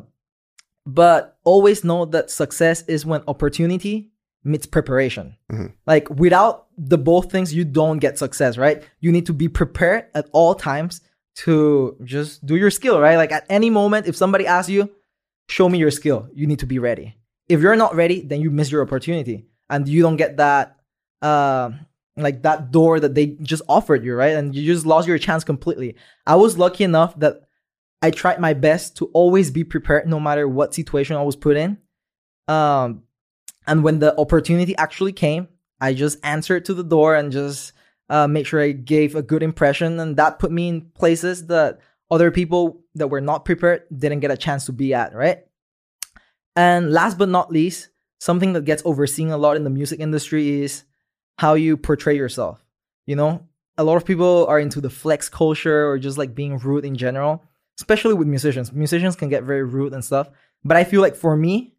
but always know that success is when opportunity meets preparation. Mhm. Like without the both things, you don't get success, right? You need to be prepared at all times to just do your skill, right? Like at any moment, if somebody asks you, show me your skill, you need to be ready. If you're not ready, then you miss your opportunity and you don't get that uh, like that door that they just offered you, right? And you just lost your chance completely. I was lucky enough that I tried my best to always be prepared no matter what situation I was put in. Um, and when the opportunity actually came, I just answered to the door and just uh, sure I gave a good impression. And that put me in places that other people that were not prepared didn't get a chance to be at, right? And last but not least, something that gets overseen a lot in the music industry is how you portray yourself. You know, a lot of people are into the flex culture or just like being rude in general, especially with musicians. Musicians can get very rude and stuff. But I feel like for me,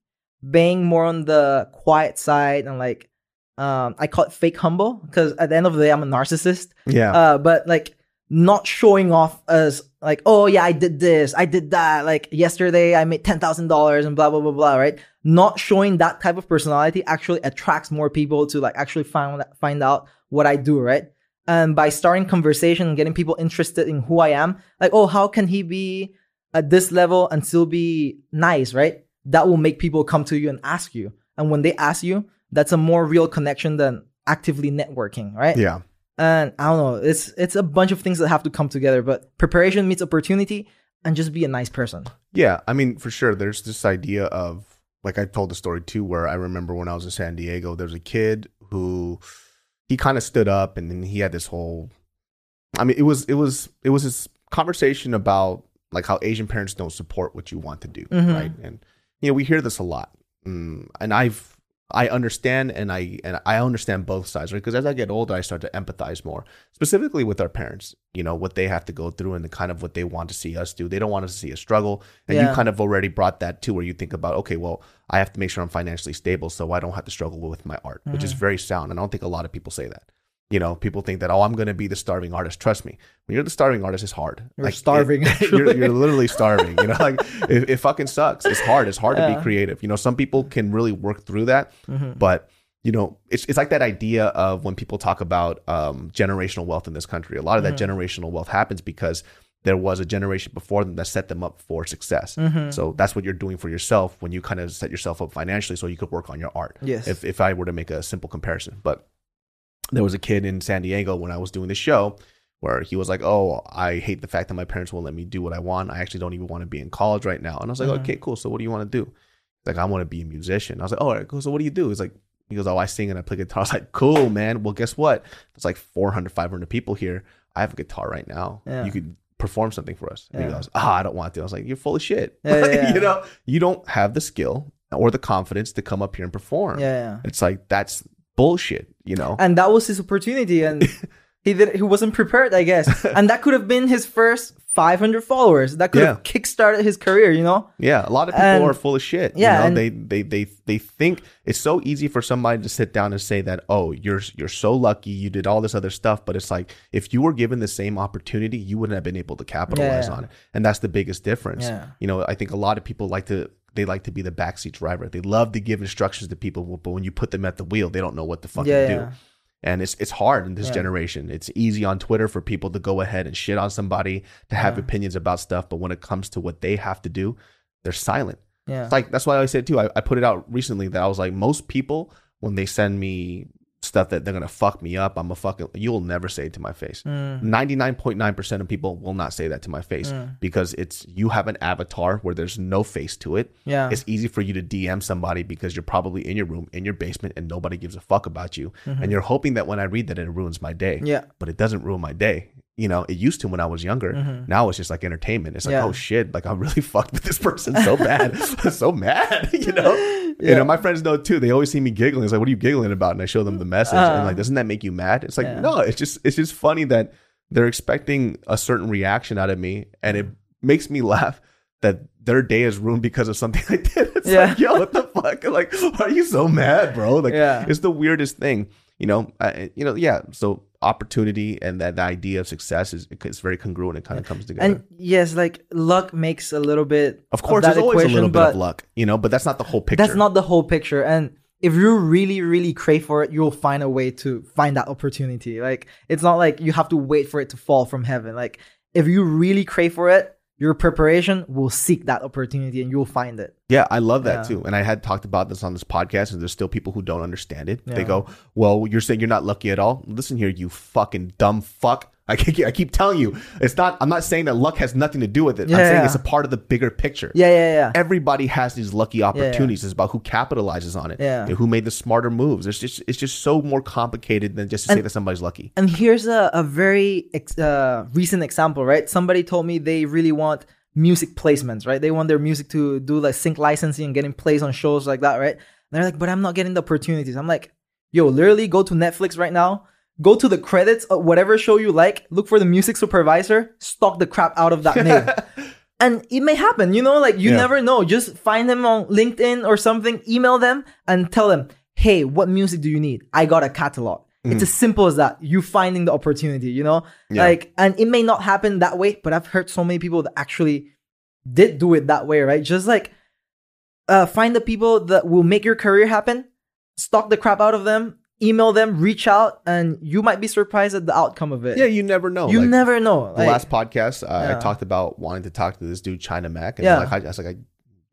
being more on the quiet side and like um I call it fake humble because at the end of the day I'm a narcissist. Yeah. Uh but like not showing off as like, oh yeah, I did this, I did that. Like yesterday I made ten thousand dollars and blah blah blah blah, right? Not showing that type of personality actually attracts more people to like actually find find out what I do, right? And by starting conversation and getting people interested in who I am, like, oh, how can he be at this level and still be nice, right? That will make people come to you and ask you. And when they ask you, that's a more real connection than actively networking, right? yeah. And I don't know, it's it's a bunch of things that have to come together, but preparation meets opportunity and just be a nice person. Yeah, I mean, for sure, there's this idea of like I told the story too, where I remember when I was in San Diego, there was a kid who he kind of stood up and then he had this whole. I mean, it was it was it was this conversation about like how Asian parents don't support what you want to do, Mhm. right? And you know, we hear this a lot, mm, and I've I understand and I and I understand both sides, right? Because as I get older, I start to empathize more, specifically with our parents. You know what they have to go through and the kind of what they want to see us do. They don't want us to see us struggle, and you kind of already brought that too, where you think about, okay, well, I have to make sure I'm financially stable, so I don't have to struggle with my art, which is Mhm. very sound. And I don't think a lot of people say that. You know, people think that, oh, I'm going to be the starving artist. Trust me, when you're the starving artist, it's hard. You're starving, you're, you're literally starving. You know, like it, it fucking sucks. It's hard. It's hard to be creative. You know, some people can really work through that, Mhm. but you know, it's it's like that idea of when people talk about um, generational wealth in this country. A lot of that Mm-hmm. generational wealth happens because there was a generation before them that set them up for success. Mhm. So that's what you're doing for yourself when you kind of set yourself up financially, so you could work on your art. Yes. If if I were to make a simple comparison, but there was a kid in San Diego when I was doing the show where he was like, "Oh, I hate the fact that my parents won't let me do what I want. I actually don't even want to be in college right now." And I was like, Mhm. "Okay, cool. So what do you want to do?" He's like, "I want to be a musician." I was like, "Oh, all right, cool. So what do you do?" He's like, "He goes, oh, I sing and I play guitar." I was like, "Cool, man. Well, guess what? There's like 400, 500 people here. I have a guitar right now. Yeah. You could." Perform something for us. And he Yeah. goes, Ah, I don't want to. I was like, You're full of shit. Yeah, Like, you know, you don't have the skill or the confidence to come up here and perform. Yeah, yeah. It's like that's bullshit, you know? and that was his opportunity and he did he wasn't prepared i guess and that could have been his first 500 followers that could have kickstarted his career you know Yeah, a lot of people And- are full of shit. yeah, you know? they they they they think it's so easy for somebody to sit down and say that, oh, you're you're so lucky, you did all this other stuff, but it's like if you were given the same opportunity, you wouldn't have been able to capitalize Yeah. on it, and that's the biggest difference. Yeah. You know, I think a lot of people like to they like to be the backseat driver. They love to give instructions to people, but when you put them at the wheel, they don't know what to fucking Yeah, do. yeah. And it's it's hard in this Yeah. generation. It's easy on Twitter for people to go ahead and shit on somebody to have opinions about stuff, but when it comes to what they have to do, they're silent. yeah It's like that's why I said too. I, I put it out recently that I was like, most people when they send me stuff that they're gonna fuck me up, I'm a fucking. You'll never say it to my face. Mm, Ninety nine point nine percent of people will not say that to my face Mm. because it's you have an avatar where there's no face to it. yeah It's easy for you to DM somebody because you're probably in your room in your basement and nobody gives a fuck about you, and you're hoping that when I read that it ruins my day. Mm-hmm. yeah But it doesn't ruin my day. You know, it used to when I was younger. Mhm. Now it's just like entertainment. It's like, Yeah. oh shit, like I'm really fucked with this person so bad, so mad. You know, you know, my friends know too. They always see me giggling. It's like, what are you giggling about? And I show them the message, and Uh. like, doesn't that make you mad? It's like, Yeah. no, it's just, it's just funny that they're expecting a certain reaction out of me, and it makes me laugh that their day is ruined because of something I did. It's Yeah. like, yo, what the fuck? Like, why are you so mad, bro? Like, Yeah. it's the weirdest thing. You know, I, you know, yeah. So opportunity and that the idea of success is it's very congruent. It kind of comes together. and yes like luck makes a little bit of course, that there's always a little bit of luck, you know, but that's not the whole picture. that's not the whole picture and if you really really crave for it you'll find a way to find that opportunity like it's not like you have to wait for it to fall from heaven like if you really crave for it your preparation will seek that opportunity and you'll find it Yeah, I love that Yeah. too. And I had talked about this on this podcast, and there's still people who don't understand it. They go, Well, you're saying you're not lucky at all? Listen here, you fucking dumb fuck. I keep, I keep telling you, it's not. I'm not saying that luck has nothing to do with it. I'm Yeah, saying yeah. it's a part of the bigger picture. Yeah, yeah, yeah. Everybody has these lucky opportunities. It's about who capitalizes on it. Yeah. and who made the smarter moves. It's just it's just so more complicated than just to say that somebody's lucky. And here's a, a very ex- uh, recent example, right? Somebody told me they really want music placements, right? They want their music to do like sync licensing and getting plays on shows like that, right? And they're like, but I'm not getting the opportunities. I'm like, yo, literally go to Netflix right now, go to the credits of whatever show you like, look for the music supervisor, stalk the crap out of that name. and it may happen, you know, like you Yeah. never know. Just find them on LinkedIn or something, email them and tell them, hey, what music do you need? I got a catalog. It's as simple as that. You finding the opportunity, you know? Yeah. Like, and it may not happen that way, but I've heard so many people that actually did do it that way, right? Just like uh, find the people that will make your career happen, stalk the crap out of them, email them, reach out, and you might be surprised at the outcome of it. Yeah, you never know. you Like, never know. the Like, last podcast, uh, I Yeah. talked about wanting to talk to this dude China Mac, and Yeah. like, I, I was like, I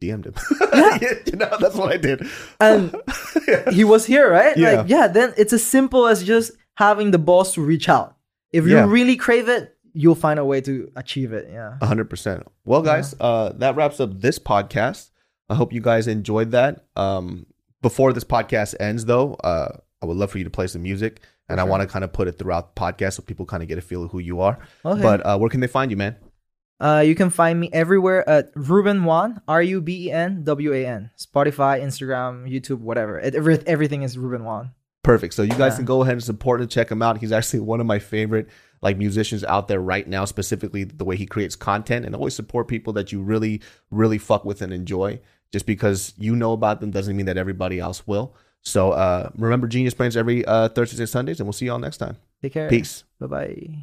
DM'd him. you know, that's what I did. and he was here, right? Yeah. Like, yeah, then it's as simple as just having the balls to reach out. If you Yeah. really crave it, you'll find a way to achieve it. Yeah. hundred percent. Well, guys, uh, that wraps up this podcast. I hope you guys enjoyed that. Um, before this podcast ends, though, uh, I would love for you to play some music, and I want to kind of put it throughout the podcast so people kind of get a feel of who you are. Okay. But uh, where can they find you, man? Uh, you can find me everywhere at Ruben Wan, R U B E N W A N. Spotify, Instagram, YouTube, whatever. It, every, everything is Ruben Wan. Perfect. So you guys Yeah. can go ahead and support and check him out. He's actually one of my favorite like musicians out there right now, specifically the way he creates content and always support people that you really, really fuck with and enjoy. Just because you know about them doesn't mean that everybody else will. So uh, remember Genius Brains every uh, Thursdays and Sundays, and we'll see y'all next time. Take care. Peace. Bye bye.